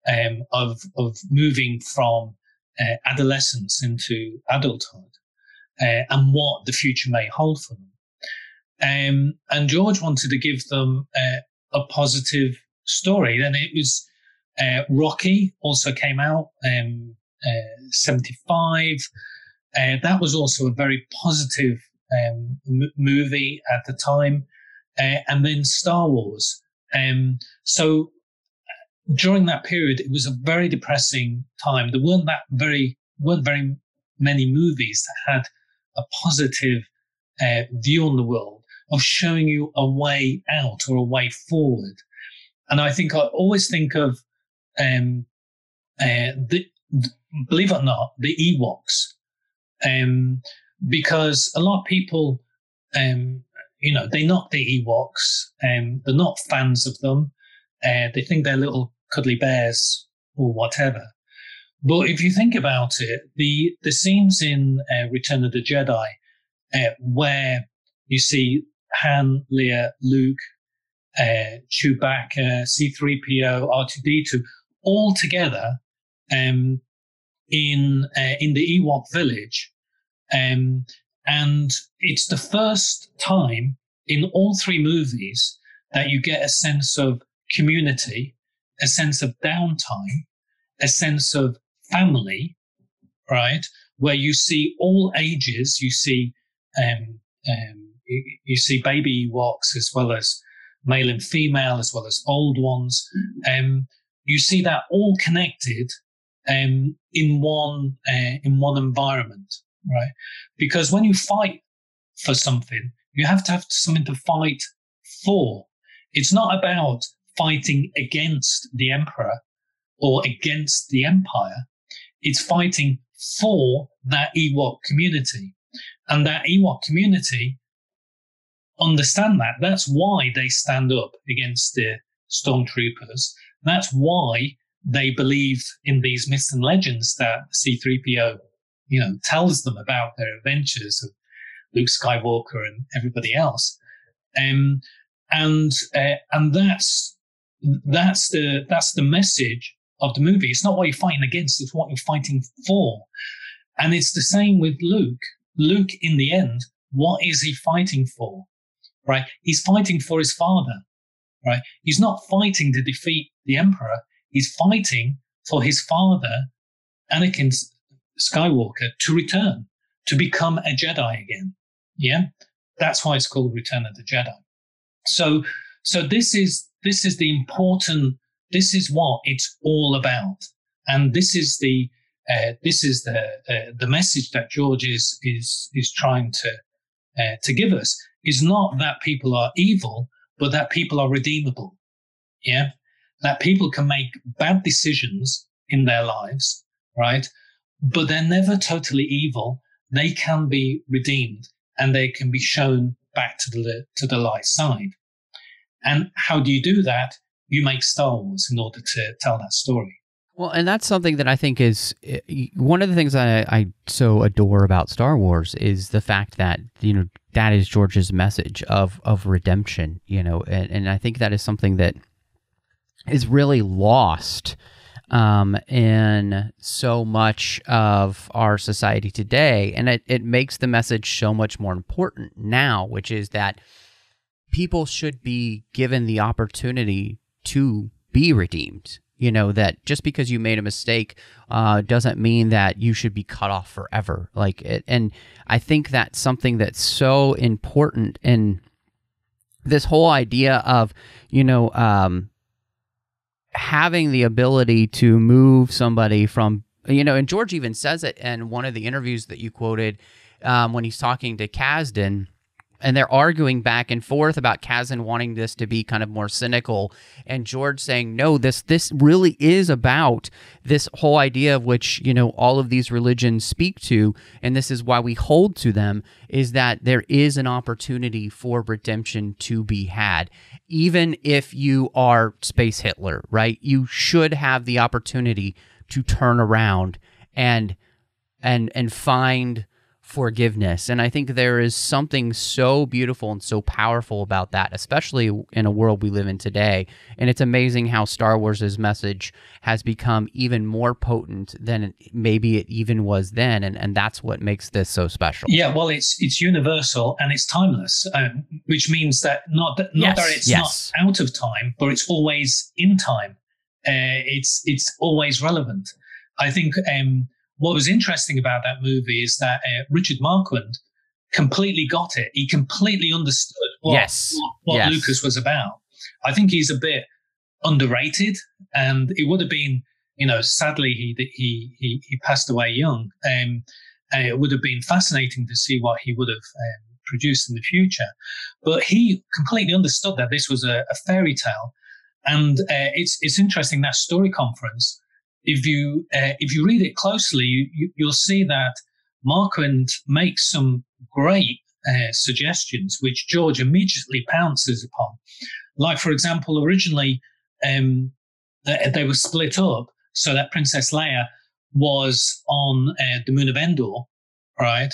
um, of, of moving from uh, adolescence into adulthood uh, and what the future may hold for them. Um, and George wanted to give them uh, a positive story. And it was uh, Rocky also came out, um, uh, 75. Uh, that was also a very positive um, m- movie at the time. And then Star Wars. Um, so during that period, it was a very depressing time. There weren't that very, weren't very many movies that had a positive uh, view on the world of showing you a way out or a way forward. And I think I always think of um, uh, the, believe it or not, the Ewoks, um, because a lot of people, um, you know, they knock the Ewoks, um, they're not fans of them. Uh, they think they're little cuddly bears or whatever. But if you think about it, the the scenes in uh, Return of the Jedi, uh, where you see Han, Leia, Luke, uh, Chewbacca, C3PO, R2D2, all together um, in uh, in the Ewok village, um, and it's the first time in all three movies that you get a sense of community, a sense of downtime, a sense of family, right? Where you see all ages, you see um, um, you, see baby Ewoks as well as male and female, as well as old ones. Um, you see that all connected um, in one uh, in one environment, right? Because when you fight for something, you have to have something to fight for. It's not about fighting against the emperor or against the empire. It's fighting for that Ewok community. And that Ewok community understand that. That's why they stand up against the stormtroopers that's why they believe in these myths and legends that C3PO, you know, tells them about their adventures of Luke Skywalker and everybody else. Um, and uh, and that's that's the that's the message of the movie. It's not what you're fighting against; it's what you're fighting for. And it's the same with Luke. Luke, in the end, what is he fighting for? Right? He's fighting for his father right? He's not fighting to defeat the Emperor. He's fighting for his father, Anakin Skywalker, to return, to become a Jedi again. Yeah. That's why it's called Return of the Jedi. So so this is this is the important. This is what it's all about, and this is the uh, this is the uh, the message that George is is is trying to uh, to give us is not that people are evil, but that people are redeemable. Yeah, that people can make bad decisions in their lives, right? But they're never totally evil. They can be redeemed and they can be shown back to the to the light side. And how do you do that? You make Star Wars in order to tell that story. Well, and that's something that I think is eh, one of the things I, I so adore about Star Wars is the fact that you know that is George's message of of redemption. You know, and, and I think that is something that is really lost um, in so much of our society today, and it it makes the message so much more important now, which is that people should be given the opportunity to be redeemed. You know that just because you made a mistake uh, doesn't mean that you should be cut off forever. Like it, and i think that's something that's so important in this whole idea of you know um, having the ability to move somebody from you know and george even says it in one of the interviews that you quoted um, when he's talking to Kasdan and they're arguing back and forth about Kasdan wanting this to be kind of more cynical and George saying no this this really is about this whole idea of which you know all of these religions speak to and this is why we hold to them is that there is an opportunity for redemption to be had. Even if you are space Hitler right you should have the opportunity to turn around and and and find forgiveness. And I think there is something so beautiful and so powerful about that, especially in a world we live in today. And it's amazing how Star Wars' message has become even more potent than maybe it even was then. And, and that's what makes this so special. Yeah, well, it's it's universal and it's timeless, um, which means that not that, not yes, that it's yes. not out of time, but it's always in time. Uh, it's it's always relevant. I think um, what was interesting about that movie is that uh, Richard Marquand completely got it. He completely understood what, yes. what, what yes. Lucas was about. I think he's a bit underrated, and it would have been, you know, sadly he he he, he passed away young. Um, it would have been fascinating to see what he would have um, produced in the future. But he completely understood that this was a, a fairy tale, and uh, it's it's interesting that story conference if you uh, if you read it closely, you, will see that Marquand makes some great uh, suggestions, which George immediately pounces upon. Like, for example, originally um, they, they, were split up so that Princess Leia was on uh, the moon of Endor, right?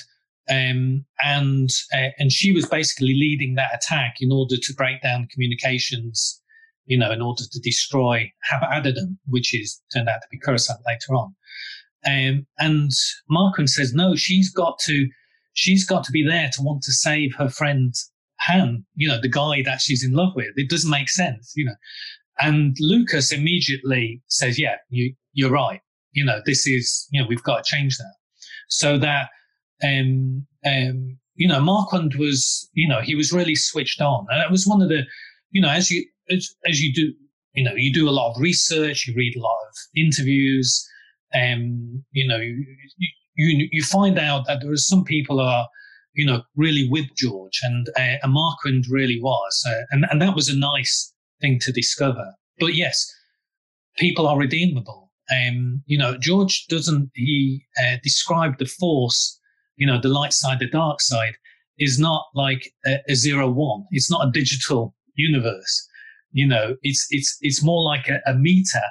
Um, and uh, and she was basically leading that attack in order to break down communications you know, in order to destroy Had Abbadon, which is turned out to be Coruscant later on. Um, and Marquand says, no, she's got to, she's got to be there to want to save her friend Han, you know, the guy that she's in love with. It doesn't make sense, you know. And Lucas immediately says, yeah, you, you're right. You know, this is, you know, we've got to change that. So that, um, um, you know, Marquand was, you know, he was really switched on. And it was one of the, you know, as you, as, as you do, you know, you do a lot of research, you read a lot of interviews, and um, you know, you, you, you find out that there are some people are, you know, really with George, and uh, and Marquand really was, uh, and and that was a nice thing to discover. But yes, people are redeemable. Um, you know, George doesn't he uh, describe the Force, you know, the light side, the dark side, is not like a, a zero one. It's not a digital universe you know it's it's it's more like a, a meter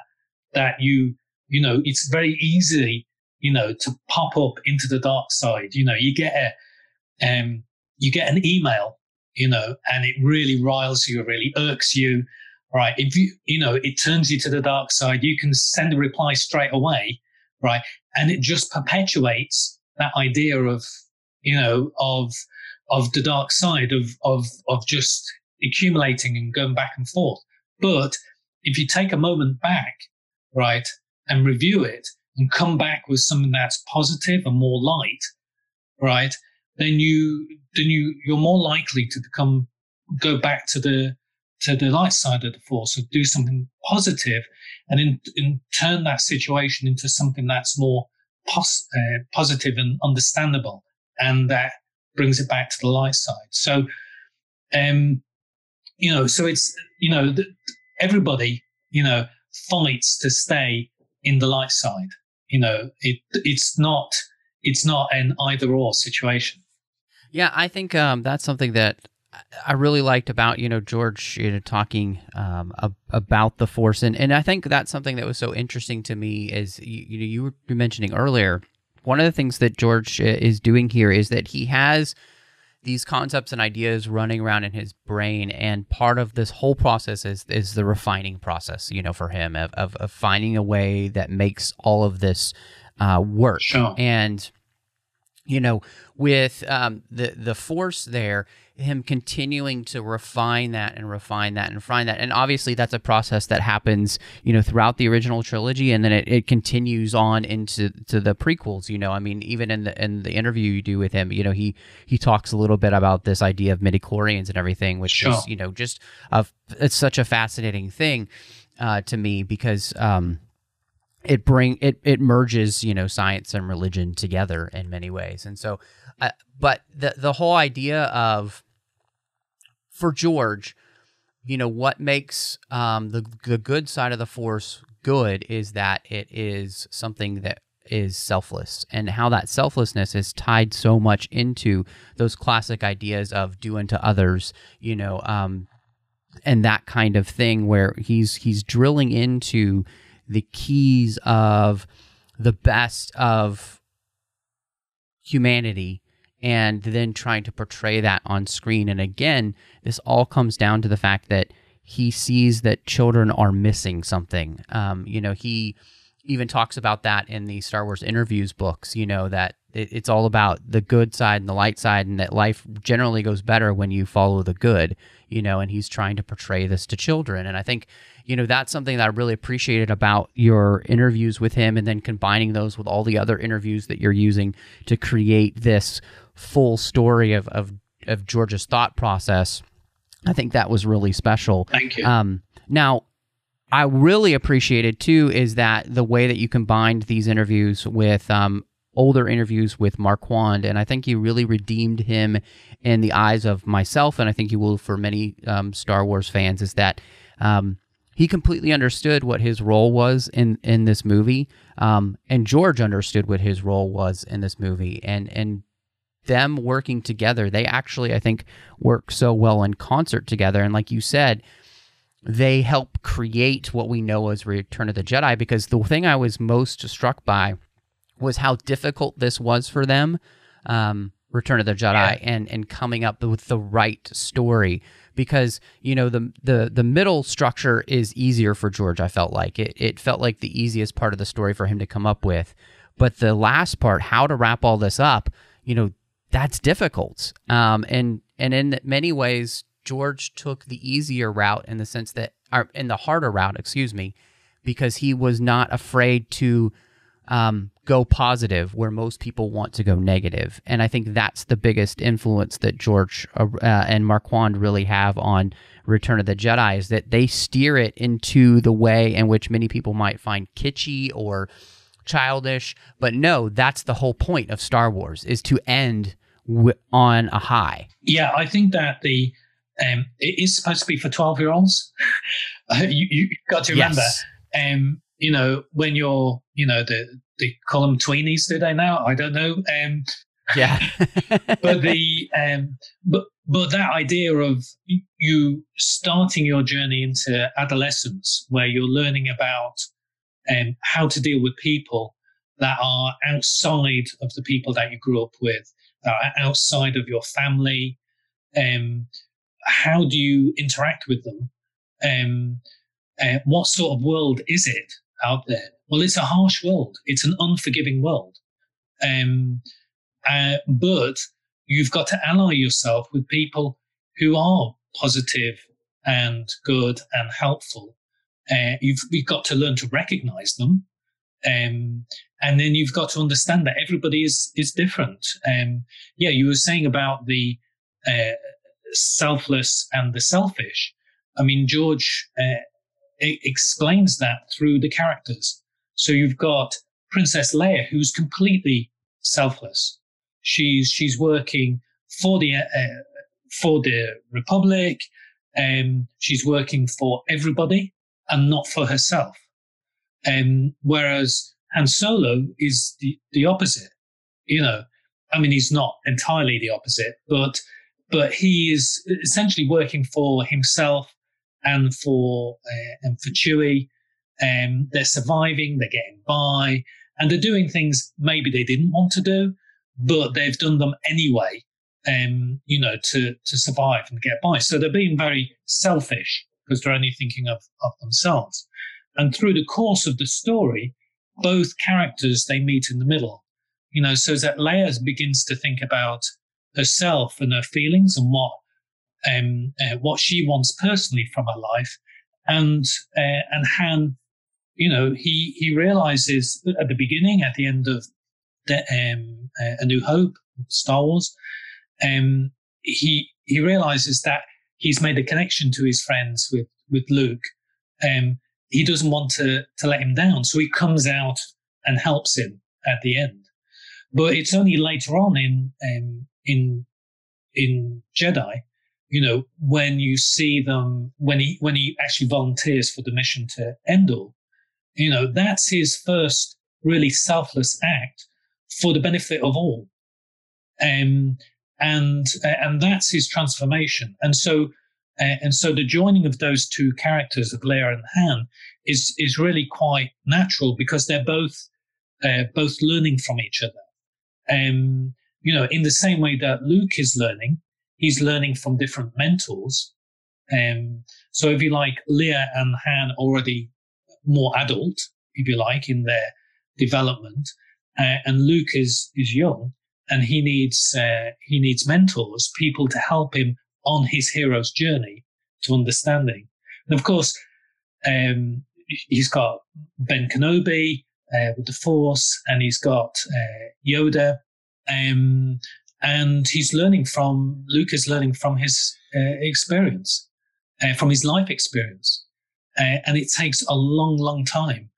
that you you know it's very easy you know to pop up into the dark side. You know you get a um you get an email you know and it really riles you it really irks you right? If you you know it turns you to the dark side you can send a reply straight away right? And it just perpetuates that idea of you know of of the dark side of of of just accumulating and going back and forth. But if you take a moment back, right, and review it and come back with something that's positive and more light, right, then you then you you're more likely to become go back to the to the light side of the force, or do something positive, and in, in turn that situation into something that's more pos- uh, positive and understandable, and that brings it back to the light side. So, um, you know, so it's you know everybody you know fights to stay in the light side. You know, it it's not it's not an either or situation. Yeah, I think um, that's something that I really liked about you know George you know talking um, ab- about the force and and I think that's something that was so interesting to me is you, you know you were mentioning earlier one of the things that George uh, is doing here is that he has these concepts and ideas running around in his brain and part of this whole process is is the refining process you know for him of of, of finding a way that makes all of this uh, work sure. and you know with um, the the force there him continuing to refine that and refine that and refine that. And obviously that's a process that happens you know throughout the original trilogy and then it, it continues on into to the prequels you know. I mean even in the in the interview you do with him you know he he talks a little bit about this idea of midichlorians and everything which sure. is you know just of it's such a fascinating thing uh, to me because um it bring it it merges you know science and religion together in many ways. And so uh, but the the whole idea of for George, you know what makes um, the the good side of the force good is that it is something that is selfless and how that selflessness is tied so much into those classic ideas of do unto others you know um, and that kind of thing where he's he's drilling into the keys of the best of humanity and then trying to portray that on screen. And again, this all comes down to the fact that he sees that children are missing something. Um, you know, he even talks about that in the Star Wars interviews books, you know, that it, it's all about the good side and the light side, and that life generally goes better when you follow the good, you know, and he's trying to portray this to children. And I think, you know, that's something that I really appreciated about your interviews with him, and then combining those with all the other interviews that you're using to create this full story of, of, of George's thought process. I think that was really special. Thank you. Um, now, I really appreciated too is that the way that you combined these interviews with um, older interviews with Marquand, and I think you really redeemed him in the eyes of myself, and I think you will for many um, Star Wars fans. Is that um, he completely understood what his role was in in this movie, um, and George understood what his role was in this movie, and and them working together, they actually I think work so well in concert together, and like you said they help create what we know as Return of the Jedi. Because the thing I was most struck by was how difficult this was for them, um, Return of the Jedi, yeah. and and coming up with the right story. Because you know the the the middle structure is easier for George. I felt like it it felt like the easiest part of the story for him to come up with. But the last part, how to wrap all this up, you know, that's difficult. Um, and and in many ways, George took the easier route in the sense that, or in the harder route, excuse me, because he was not afraid to um, go positive where most people want to go negative. And I think that's the biggest influence that George uh, and Marquand really have on Return of the Jedi is that they steer it into the way in which many people might find kitschy or childish. But no, that's the whole point of Star Wars is to end w- on a high. Yeah, I think that the um, it is supposed to be for 12 year olds. you, you got to remember, yes. um, you know, when you're, you know, the, the column tweenies, do they now? I don't know. Um, yeah. but the, um, but, but that idea of you starting your journey into adolescence where you're learning about um, how to deal with people that are outside of the people that you grew up with, that are outside of your family, um, how do you interact with them? Um, uh, what sort of world is it out there? Well, it's a harsh world. It's an unforgiving world. Um, uh, but you've got to ally yourself with people who are positive and good and helpful. Uh, you've, you've got to learn to recognize them. Um, and then you've got to understand that everybody is, is different. Um, yeah, you were saying about the, uh, selfless and the selfish. I mean, George uh, explains that through the characters. So you've got Princess Leia, who's completely selfless. She's she's working for the uh, for the Republic. Um, she's working for everybody and not for herself. Um, whereas Han Solo is the, the opposite. You know, I mean, he's not entirely the opposite, but but he is essentially working for himself and for uh, and for Chewie. Um, they're surviving, they're getting by, and they're doing things maybe they didn't want to do, but they've done them anyway. Um, you know, to to survive and get by. So they're being very selfish because they're only thinking of of themselves. And through the course of the story, both characters they meet in the middle. You know, so that Leia begins to think about herself and her feelings and what um, uh, what she wants personally from her life, and uh, and Han, you know, he he realizes at the beginning, at the end of the, um, uh, A New Hope, Star Wars, um, he he realizes that he's made a connection to his friends with with Luke. Um, he doesn't want to to let him down, so he comes out and helps him at the end. But it's only later on in um, in in Jedi, you know, when you see them when he when he actually volunteers for the mission to Endor, you know, that's his first really selfless act for the benefit of all. Um, and and that's his transformation. And so uh, and so the joining of those two characters of Leia and Han is is really quite natural because they're both uh, both learning from each other. Um, you know, in the same way that Luke is learning, he's learning from different mentors. Um, so if you like, Leia and Han already more adult, if you like, in their development, uh, and Luke is is young, and he needs uh, he needs mentors, people to help him on his hero's journey to understanding. And of course, um, he's got Ben Kenobi uh, with the Force, and he's got uh, Yoda, um, and he's learning from Luke is learning from his uh, experience, uh, from his life experience, uh, and it takes a long, long time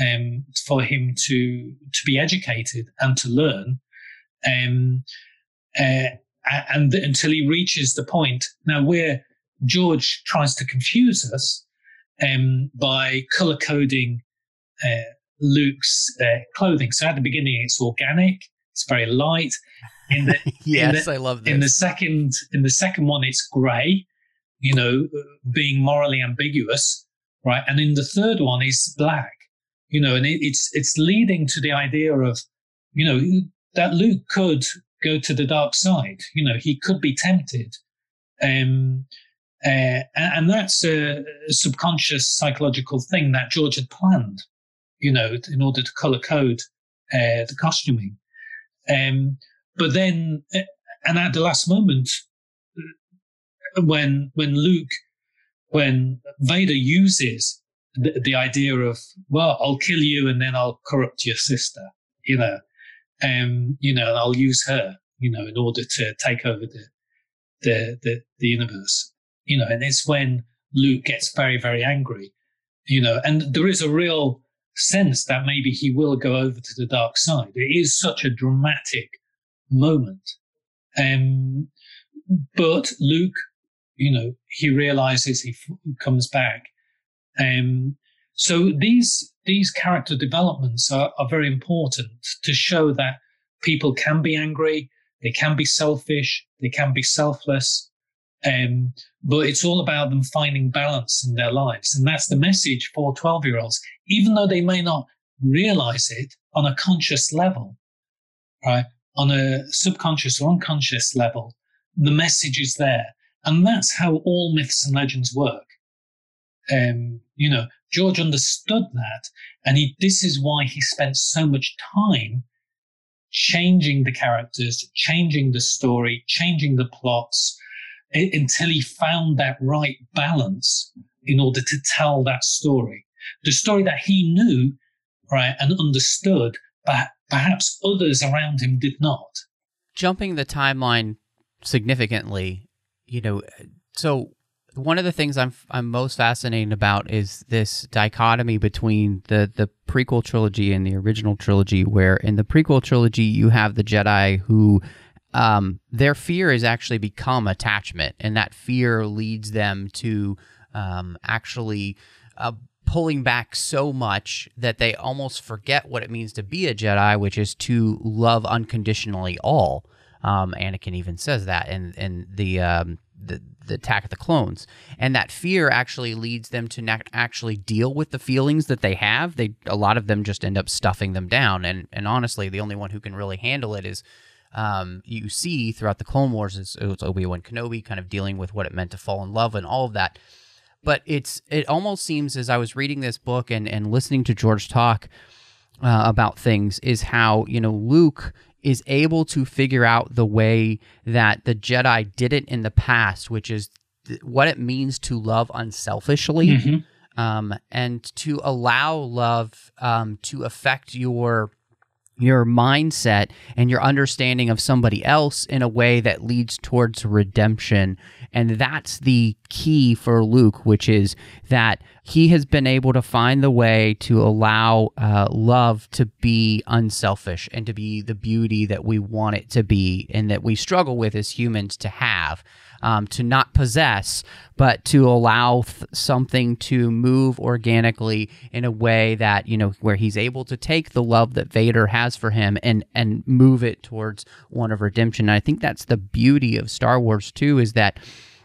um, for him to to be educated and to learn. Um, uh, and until he reaches the point now where George tries to confuse us um, by color coding uh, Luke's uh, clothing. So at the beginning, it's organic, it's very light. In the, yes, in the, I love this. In the second, in the second one, it's grey. You know, being morally ambiguous, right? And in the third one, is black. You know, and it, it's it's leading to the idea of, you know, that Luke could go to the dark side. You know, he could be tempted. Um, uh, and, that's a, a, subconscious psychological thing that George had planned, you know, in order to color code uh, the costuming. Um, but then, uh, and at the last moment, when when Luke, when Vader uses the, the idea of, well, I'll kill you and then I'll corrupt your sister, you know, um, you know, I'll use her, you know, in order to take over the, the, the, the universe, you know, and it's when Luke gets very, very angry, you know, and there is a real sense that maybe he will go over to the dark side. It is such a dramatic moment. Um, but Luke, you know, he realizes he f- comes back. Um, so these these character developments are, are very important to show that people can be angry, they can be selfish, they can be selfless, um, but it's all about them finding balance in their lives. And that's the message for 12 year olds, even though they may not realize it on a conscious level, right? On a subconscious or unconscious level, the message is there. And that's how all myths and legends work. Um, you know, George understood that. And he, this is why he spent so much time changing the characters, changing the story, changing the plots until he found that right balance in order to tell that story. The story that he knew, right, and understood, but perhaps others around him did not. Jumping the timeline significantly, you know, so one of the things I'm I'm most fascinated about is this dichotomy between the the prequel trilogy and the original trilogy, where in the prequel trilogy you have the Jedi who um, their fear has actually become attachment, and that fear leads them to um, actually uh, pulling back so much that they almost forget what it means to be a Jedi, which is to love unconditionally all. Um, Anakin even says that in in the um, the the attack of the clones, and that fear actually leads them to not actually deal with the feelings that they have. They a lot of them just end up stuffing them down, and and honestly, the only one who can really handle it is um, you see throughout the Clone Wars is it was Obi Wan Kenobi kind of dealing with what it meant to fall in love and all of that. But it's it almost seems as I was reading this book and and listening to George talk uh, about things is how you know Luke is able to figure out the way that the Jedi did it in the past, which is th- what it means to love unselfishly. Mm-hmm. Um, and to allow love um, to affect your your mindset and your understanding of somebody else in a way that leads towards redemption. And that's the key for Luke, which is that he has been able to find the way to allow uh, love to be unselfish and to be the beauty that we want it to be and that we struggle with as humans to have um, to not possess, but to allow th- something to move organically in a way that you know where he's able to take the love that Vader has for him and and move it towards one of redemption. And I think that's the beauty of Star Wars too, is that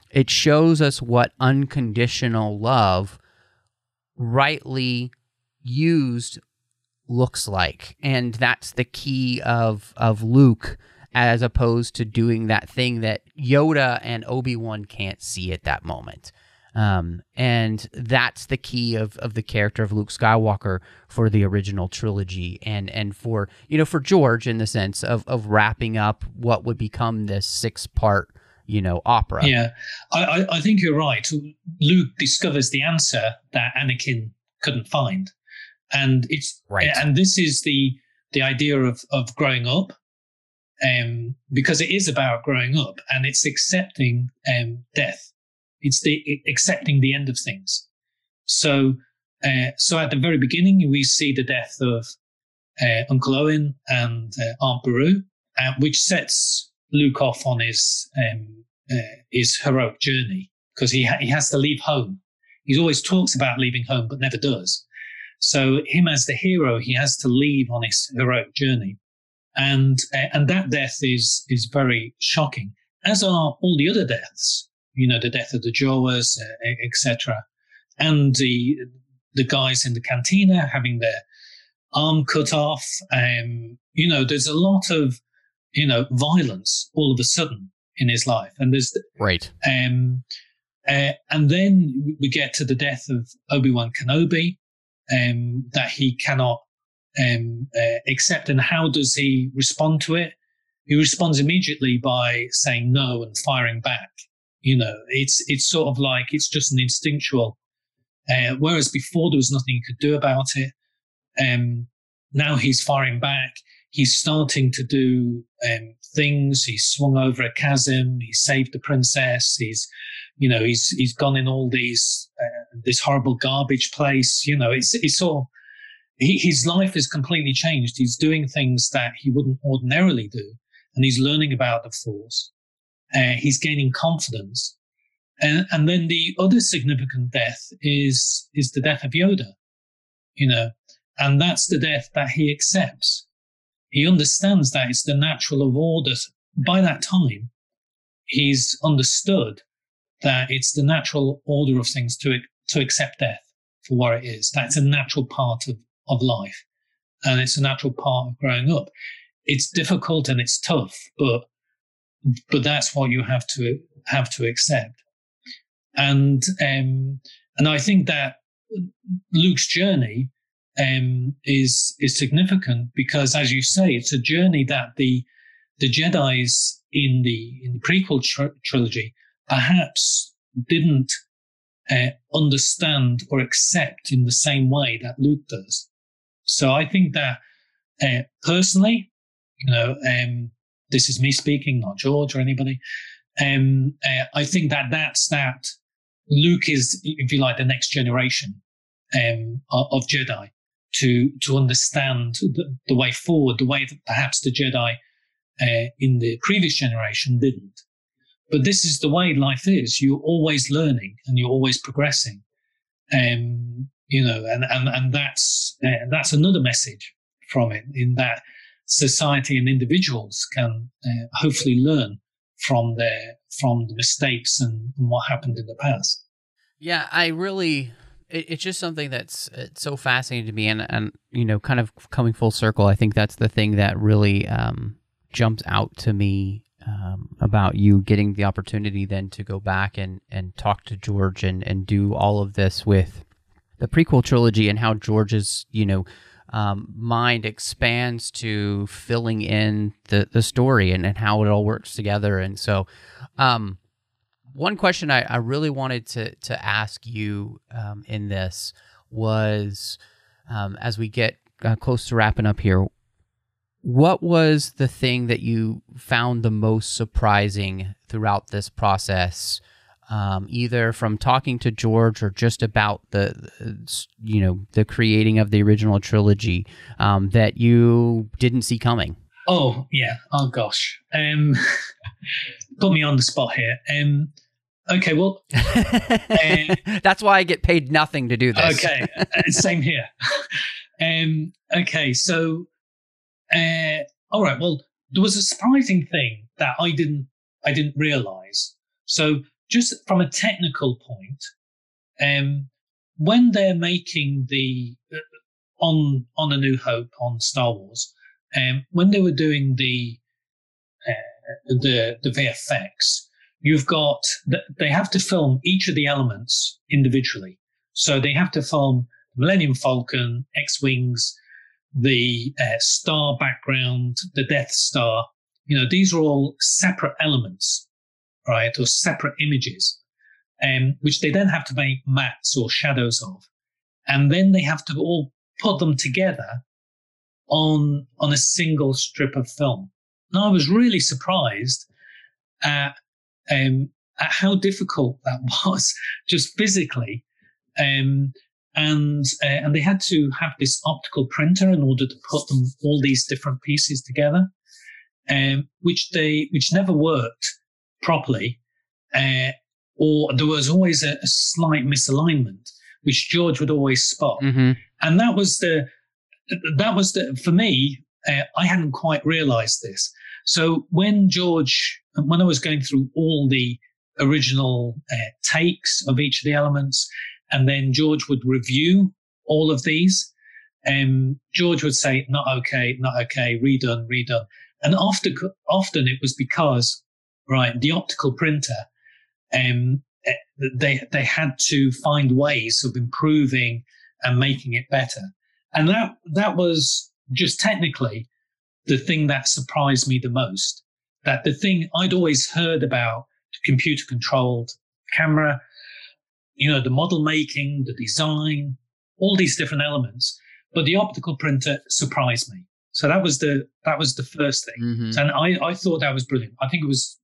it shows us what unconditional love rightly used looks like and that's the key of of Luke as opposed to doing that thing that Yoda and Obi Wan can't see at that moment. Um, and that's the key of, of the character of Luke Skywalker for the original trilogy, and and for you know for George in the sense of of wrapping up what would become this six part you know opera. Yeah, I, I think you're right. Luke discovers the answer that Anakin couldn't find, and it's right. And this is the the idea of of growing up um, because it is about growing up and it's accepting um, death. It's the it, accepting the end of things. So, uh, so at the very beginning, we see the death of uh, Uncle Owen and uh, Aunt Beru, uh, which sets Luke off on his um, uh, his heroic journey because he ha- he has to leave home. He always talks about leaving home, but never does. So, him as the hero, he has to leave on his heroic journey and uh, and that death is is very shocking, as are all the other deaths. You know, the death of the Jawas, uh, etc., and the the guys in the cantina having their arm cut off. Um, you know, there's a lot of you know violence all of a sudden in his life, and there's right. Um, uh, and then we get to the death of Obi Wan Kenobi, um, that he cannot um, uh, accept and how does he respond to it? He responds immediately by saying no and firing back. You know, it's it's sort of like it's just an instinctual. Uh, whereas before there was nothing he could do about it. Um, now he's firing back. He's starting to do um, things. He's swung over a chasm. He saved the princess. He's, you know, he's he's gone in all these uh, this horrible garbage place. You know, it's it's sort of he, his life is completely changed. He's doing things that he wouldn't ordinarily do, and he's learning about the force. Uh, he's gaining confidence, and and then the other significant death is is the death of Yoda, you know, and that's the death that he accepts. He understands that it's the natural of order. By that time, he's understood that it's the natural order of things to to accept death for what it is. That's a natural part of of life. And it's a natural part of growing up. It's difficult and it's tough, but but that's what you have to have to accept. And um, and I think that Luke's journey um, is is significant because, as you say, it's a journey that the the Jedi's in the in the prequel tr- trilogy perhaps didn't uh, understand or accept in the same way that Luke does. So I think that uh, personally, you know, um, this is me speaking, not George or anybody. Um, uh, I think that that's that Luke is, if you like, the next generation um, of Jedi to to understand the, the, way forward, the way that perhaps the Jedi uh, in the previous generation didn't. But this is the way life is. You're always learning and you're always progressing. Um, you know, and, and, and that's, uh, that's another message from it in that society and individuals can uh, hopefully learn from their, from the mistakes and, and what happened in the past. Yeah, I really it's just something that's it's so fascinating to me and and you know kind of coming full circle i think that's the thing that really um, jumps out to me um, about you getting the opportunity then to go back and and talk to george and and do all of this with the prequel trilogy and how george's you know um, mind expands to filling in the the story and, and how it all works together and so um one question I, I really wanted to to ask you um, in this was um, as we get uh, close to wrapping up here. What was the thing that you found the most surprising throughout this process, um, either from talking to George or just about the, you know, the creating of the original trilogy um, that you didn't see coming? Oh yeah. Oh gosh. Um, put me on the spot here. Um, Okay, well, uh, that's why I get paid nothing to do this. Okay, uh, same here. um, okay, so, uh, all right. Well, there was a surprising thing that I didn't I didn't realize. So, just from a technical point, um, when they're making the uh, on on A New Hope on Star Wars, um, when they were doing the uh, the the VFX you've got they have to film each of the elements individually. So they have to film Millennium Falcon, X Wings, the uh, star background, the Death Star. You know, these are all separate elements, right, or separate images, um, which they then have to make mattes or shadows of, and then they have to all put them together on on a single strip of film. Now, I was really surprised at um, how difficult that was just physically. Um, and uh, and they had to have this optical printer in order to put them all these different pieces together, um, which they which never worked properly, uh, or there was always a, a, slight misalignment, which George would always spot, mm-hmm. and that was the that was the for me. Uh, I hadn't quite realised this. So when George, when I was going through all the original uh, takes of each of the elements, and then George would review all of these, um, George would say, not okay, not okay, redone, redone. And often, often it was because, right, the optical printer, um, eh, they, they had to find ways of improving and making it better. And that, that was just technically the thing that surprised me the most. That the thing I'd always heard about the computer controlled camera, you know, the model making, the design, all these different elements, but the optical printer surprised me. So that was the that was the first thing, mm-hmm. and I, I thought that was brilliant. I think it was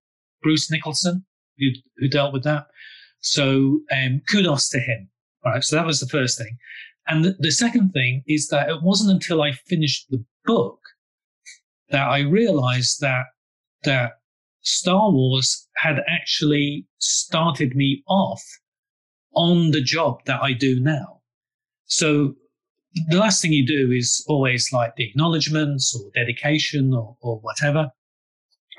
Bruce Nicholson who who dealt with that. So um, kudos to him. All right, so that was the first thing, and the, the second thing is that it wasn't until I finished the book that I realized that that Star Wars had actually started me off on the job that I do now. So the last thing you do is always like the acknowledgements or dedication or, or whatever.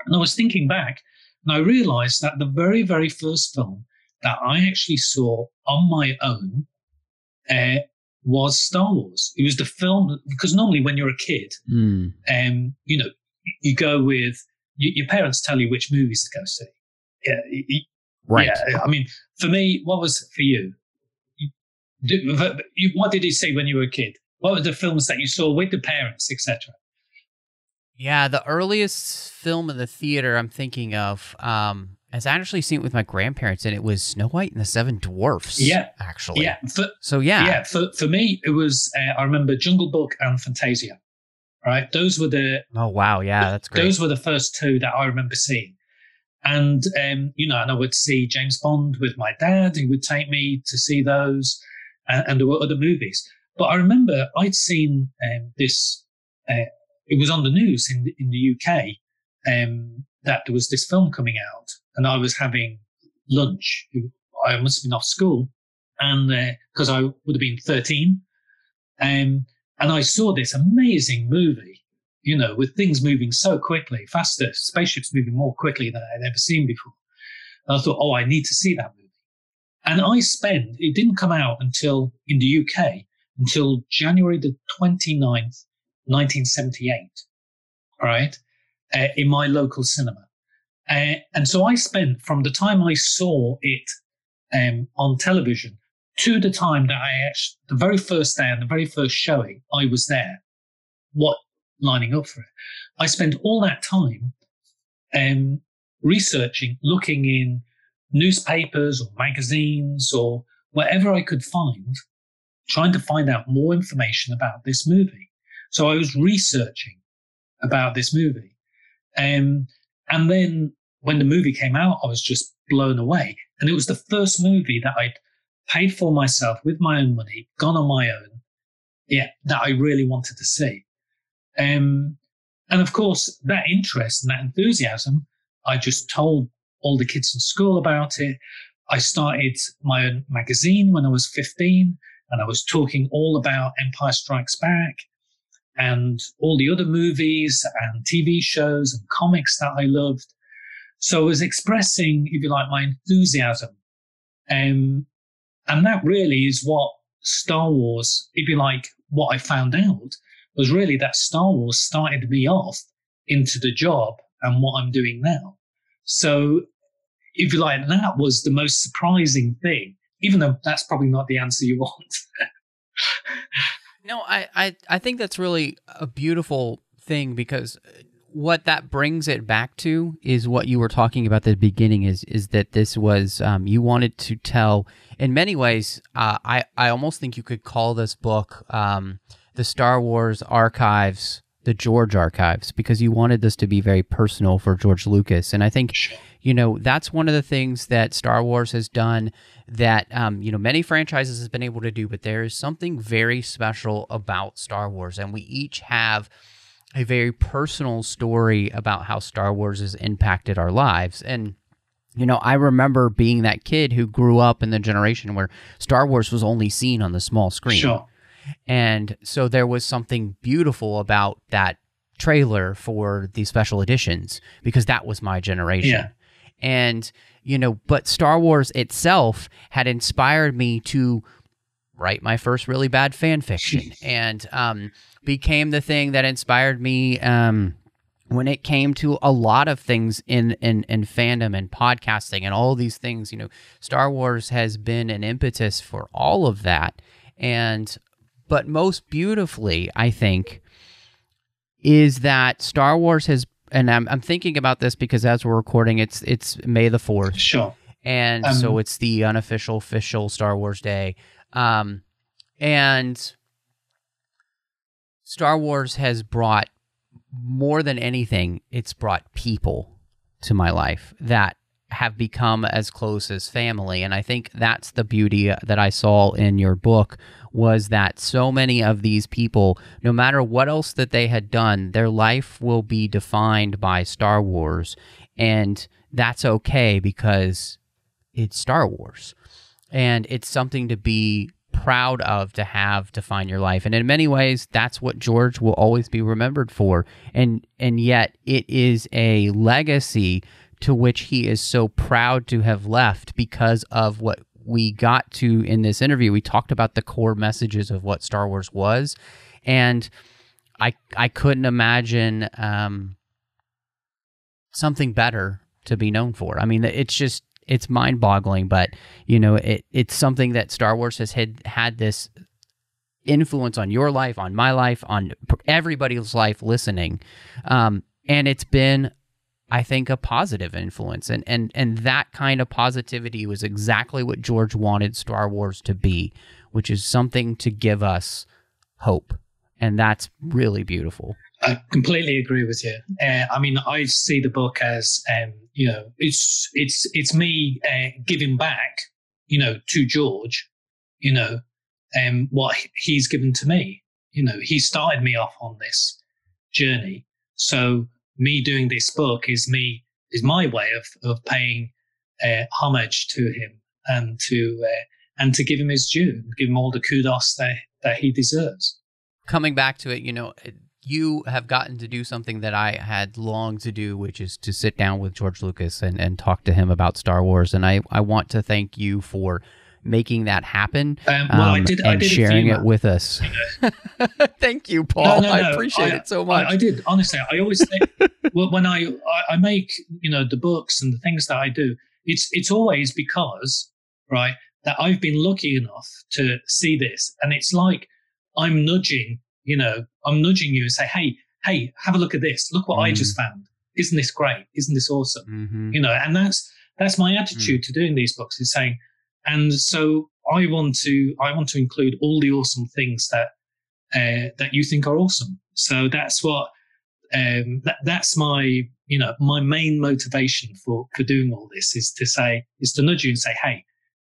And I was thinking back and I realized that the very, very first film that I actually saw on my own uh, was Star Wars. It was the film because normally when you're a kid, mm. um, you know, you go with you, your parents tell you which movies to go see. Yeah, you, right. Yeah, I mean, for me, what was for you? you? What did you see when you were a kid? What were the films that you saw with the parents, etc.? Yeah, the earliest film in the theater I'm thinking of, um, as I actually seen it with my grandparents, and it was Snow White and the Seven Dwarfs. Yeah, actually. Yeah. For, so yeah, yeah. For for me, it was uh, I remember Jungle Book and Fantasia. Right, those were the. Oh wow! Yeah, that's great. Those were the first two that I remember seeing, And um, you know, and I would see James Bond with my dad. He would take me to see those, and, and there were other movies. But I remember I'd seen um, this. Uh, it was on the news in in the UK um, that there was this film coming out, and I was having lunch. I must have been off school, and because uh, I would have been thirteen, um, and I saw this amazing movie you know, with things moving so quickly, faster, spaceships moving more quickly than I'd ever seen before. And I thought, oh, I need to see that movie. And I spent, it didn't come out until in the UK until January the 29th, 1978. All right. Uh, in my local cinema. Uh, and so I spent from the time I saw it um, on television to the time that I actually, the very first day and the very first showing, I was there. What lining up for it. I spent all that time um, researching, looking in newspapers or magazines or wherever I could find, trying to find out more information about this movie. So I was researching about this movie. Um, and then when the movie came out, I was just blown away. And it was the first movie that I'd paid for myself with my own money, gone on my own. Yeah, that I really wanted to see. Um, and of course, that interest and that enthusiasm, I just told all the kids in school about it. I started my own magazine when I was 15 and I was talking all about Empire Strikes Back and all the other movies and TV shows and comics that I loved. So I was expressing, if you like, my enthusiasm. Um, and that really is what Star Wars, if you like, what I found out was really that Star Wars started me off into the job and what I'm doing now. So, if you like, that was the most surprising thing, even though that's probably not the answer you want. No, I, I, I think that's really a beautiful thing because what that brings it back to is what you were talking about at the beginning is is that this was um, you wanted to tell in many ways uh, I I almost think you could call this book um, the Star Wars archives, the George archives, because you wanted this to be very personal for George Lucas. And I think, you know, that's one of the things that Star Wars has done that, um, you know, many franchises have been able to do, but there is something very special about Star Wars. And we each have a very personal story about how Star Wars has impacted our lives. And, you know, I remember being that kid who grew up in the generation where Star Wars was only seen on the small screen. Sure. And so there was something beautiful about that trailer for the special editions because that was my generation. Yeah. And, you know, but Star Wars itself had inspired me to write my first really bad fan fiction and um, became the thing that inspired me um, when it came to a lot of things in, in, in fandom and podcasting and all these things. You know, Star Wars has been an impetus for all of that. And but most beautifully, I think, is that Star Wars has, and I'm, I'm thinking about this because as we're recording, it's it's May the fourth, sure, and um, so it's the unofficial official Star Wars Day, um, and Star Wars has brought more than anything, it's brought people to my life that have become as close as family. And i think that's the beauty that i saw in your book was that so many of these people no matter what else that they had done their life will be defined by star wars. And that's okay because it's star wars. And it's something to be proud of to have define your life. And in many ways that's what george will always be remembered for. And and yet it is a legacy to which he is so proud to have left because of what we got to in this interview. We talked about the core messages of what Star Wars was, and I I couldn't imagine um, something better to be known for. I mean, it's just it's mind boggling, but you know, it it's something that Star Wars has had had this influence on your life, on my life, on everybody's life listening, um, and it's been I think a positive influence and and and that kind of positivity was exactly what George wanted Star Wars to be, which is something to give us hope and that's really beautiful. I completely agree with you. Uh, I mean, I see the book as, um, you know, it's it's it's me uh, giving back, you know, to George, you know, um, what he's given to me. You know, he started me off on this journey. So me doing this book is me is my way of of paying uh, homage to him and to uh, and to give him his due, give him all the kudos that that he deserves. Coming back to it, you know, you have gotten to do something that I had longed to do, which is to sit down with George Lucas and, and talk to him about Star Wars. And I, I want to thank you for making that happen um, well, I did, and I did sharing it with us. thank you, Paul. No, no, no. I appreciate I, it so much. I, I, did honestly. I always think well, when I, I make you know the books and the things that I do, it's it's always because right that I've been lucky enough to see this, and it's like I'm nudging. You know, I'm nudging you and say, hey, hey, have a look at this. Look what mm. I just found. Isn't this great? Isn't this awesome? Mm-hmm. You know, and that's that's my attitude mm. to doing these books is saying, and so I want to I want to include all the awesome things that uh, that you think are awesome. So that's what um, that, that's my you know my main motivation for for doing all this is to say is to nudge you and say, hey,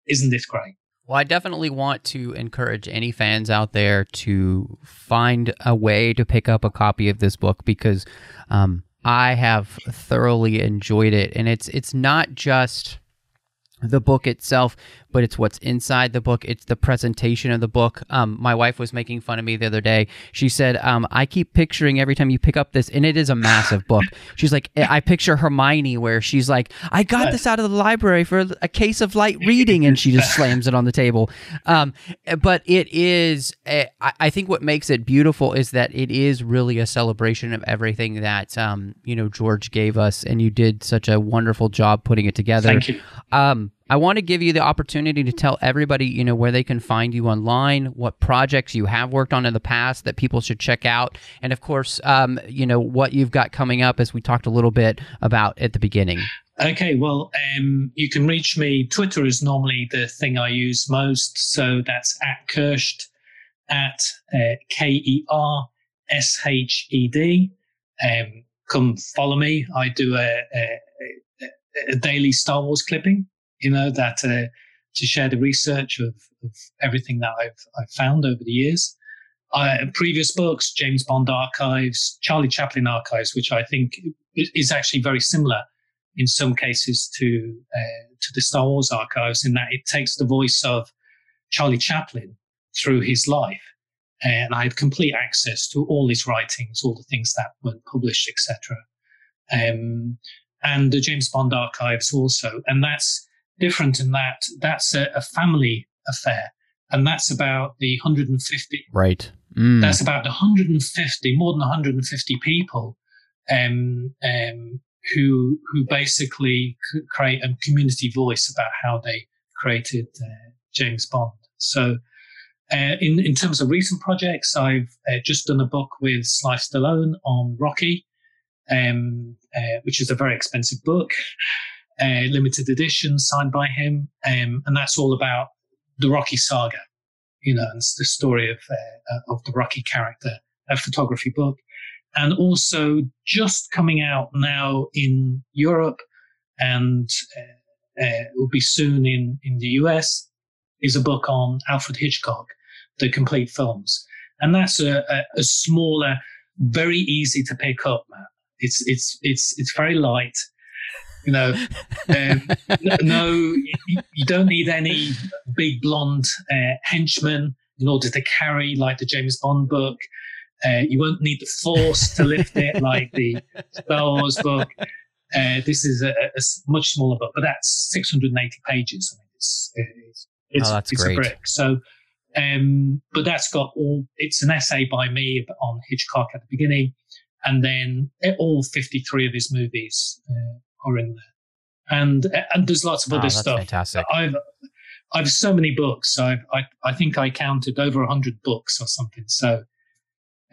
isn't this great? Well, I definitely want to encourage any fans out there to find a way to pick up a copy of this book because um, I have thoroughly enjoyed it, and it's it's not just the book itself, but it's what's inside the book. It's the presentation of the book. Um, my wife was making fun of me the other day. She said, um, I keep picturing every time you pick up this, and it is a massive book. She's like, I picture Hermione where she's like, I got this out of the library for a case of light reading, and she just slams it on the table. Um, but it is, eh, I think what makes it beautiful is that it is really a celebration of everything that, um, you know, George gave us, and you did such a wonderful job putting it together. Thank you. Um, I want to give you the opportunity to tell everybody, you know, where they can find you online, what projects you have worked on in the past that people should check out, and of course, um, you know, what you've got coming up, as we talked a little bit about at the beginning. Okay, well, um, you can reach me. Twitter is normally the thing I use most, so that's at Kershed, at uh, K E R S H E D. Um, come follow me. I do a, a, a daily Star Wars clipping you know, that uh, to share the research of, of everything that I've, I've found over the years. Uh, previous books, James Bond archives, Charlie Chaplin archives, which I think is actually very similar in some cases to uh, to the Star Wars archives, in that it takes the voice of Charlie Chaplin through his life, and I have complete access to all his writings, all the things that weren't published, etc. Um, and the James Bond archives also, and that's different in that that's a, a family affair. And that's about the 150. Right. Mm. That's about the 150, more than 150 people um, um, who who basically create a community voice about how they created uh, James Bond. So, uh, in in terms of recent projects, I've uh, just done a book with Sly Stallone on Rocky, um, uh, which is a very expensive book uh, limited edition signed by him, um, and that's all about the Rocky saga, you know, and the story of uh, uh, of the Rocky character, a photography book, and also just coming out now in Europe, and uh, uh, will be soon in in the US, is a book on Alfred Hitchcock, the complete films, and that's a, a, a smaller, very easy to pick up. It's it's it's it's very light you know, um, no, you, you, don't need any big blonde uh, henchman in order to carry like the James Bond book. Uh, you won't need the force to lift it like the Star Wars book. Uh, this is a, a, much smaller book, but that's 680 pages. I mean, it's it's it's, oh, that's it's great. a brick. So, um, but that's got all. It's an essay by me on Hitchcock at the beginning, and then all 53 of his movies uh, are in there, and and there's lots of oh, other stuff. Fantastic. I've I've so many books. I've, I I think I counted over hundred books or something. So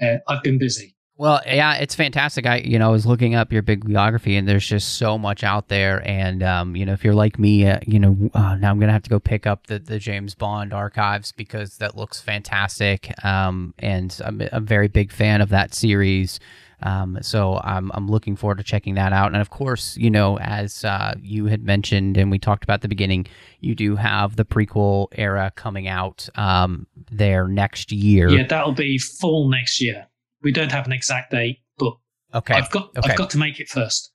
uh, I've been busy. Well, yeah, it's fantastic. I, you know, I was looking up your bibliography, and there's just so much out there. And um, you know, if you're like me, uh, you know, uh, now I'm gonna have to go pick up the the James Bond archives because that looks fantastic. Um, and I'm a very big fan of that series. Um, so I'm I'm looking forward to checking that out. And of course, you know, as uh, you had mentioned and we talked about at the beginning, you do have the prequel era coming out um, there next year. Yeah, that'll be fall next year. We don't have an exact date, but Okay. I've got okay. I've got to make it first.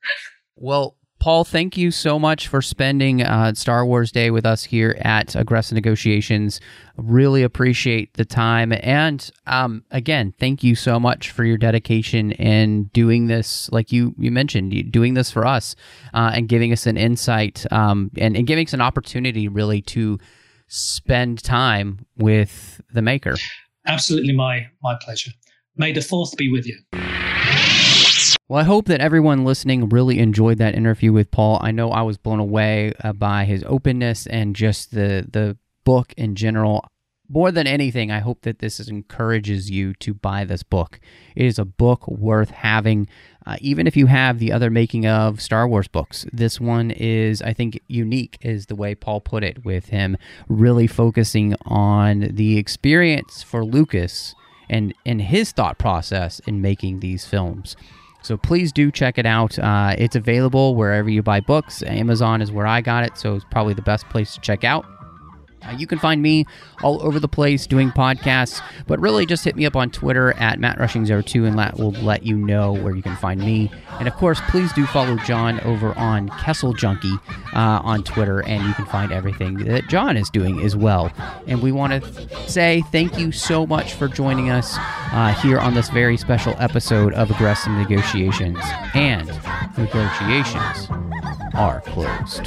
Well, Paul, thank you so much for spending uh, Star Wars Day with us here at Aggressive Negotiations. Really appreciate the time. And um, again, thank you so much for your dedication in doing this, like you, you mentioned, doing this for us uh, and giving us an insight um, and, and giving us an opportunity really to spend time with the maker. Absolutely my my pleasure. May the fourth be with you. Well, I hope that everyone listening really enjoyed that interview with Paul. I know I was blown away uh, by his openness and just the the book in general. More than anything, I hope that this is, encourages you to buy this book. It is a book worth having, uh, even if you have the other making of Star Wars books. This one is, I think, unique, is the way Paul put it, with him really focusing on the experience for Lucas and and his thought process in making these films. So please do check it out. Uh, it's available wherever you buy books. Amazon is where I got it, so it's probably the best place to check out. Uh, you can find me all over the place doing podcasts, but really just hit me up on Twitter at MattRushing02 and that will let you know where you can find me. And of course, please do follow John over on Kessel Junkie uh, on Twitter, and you can find everything that John is doing as well. And we want to say thank you so much for joining us uh, here on this very special episode of Aggressive Negotiations. And negotiations are closed.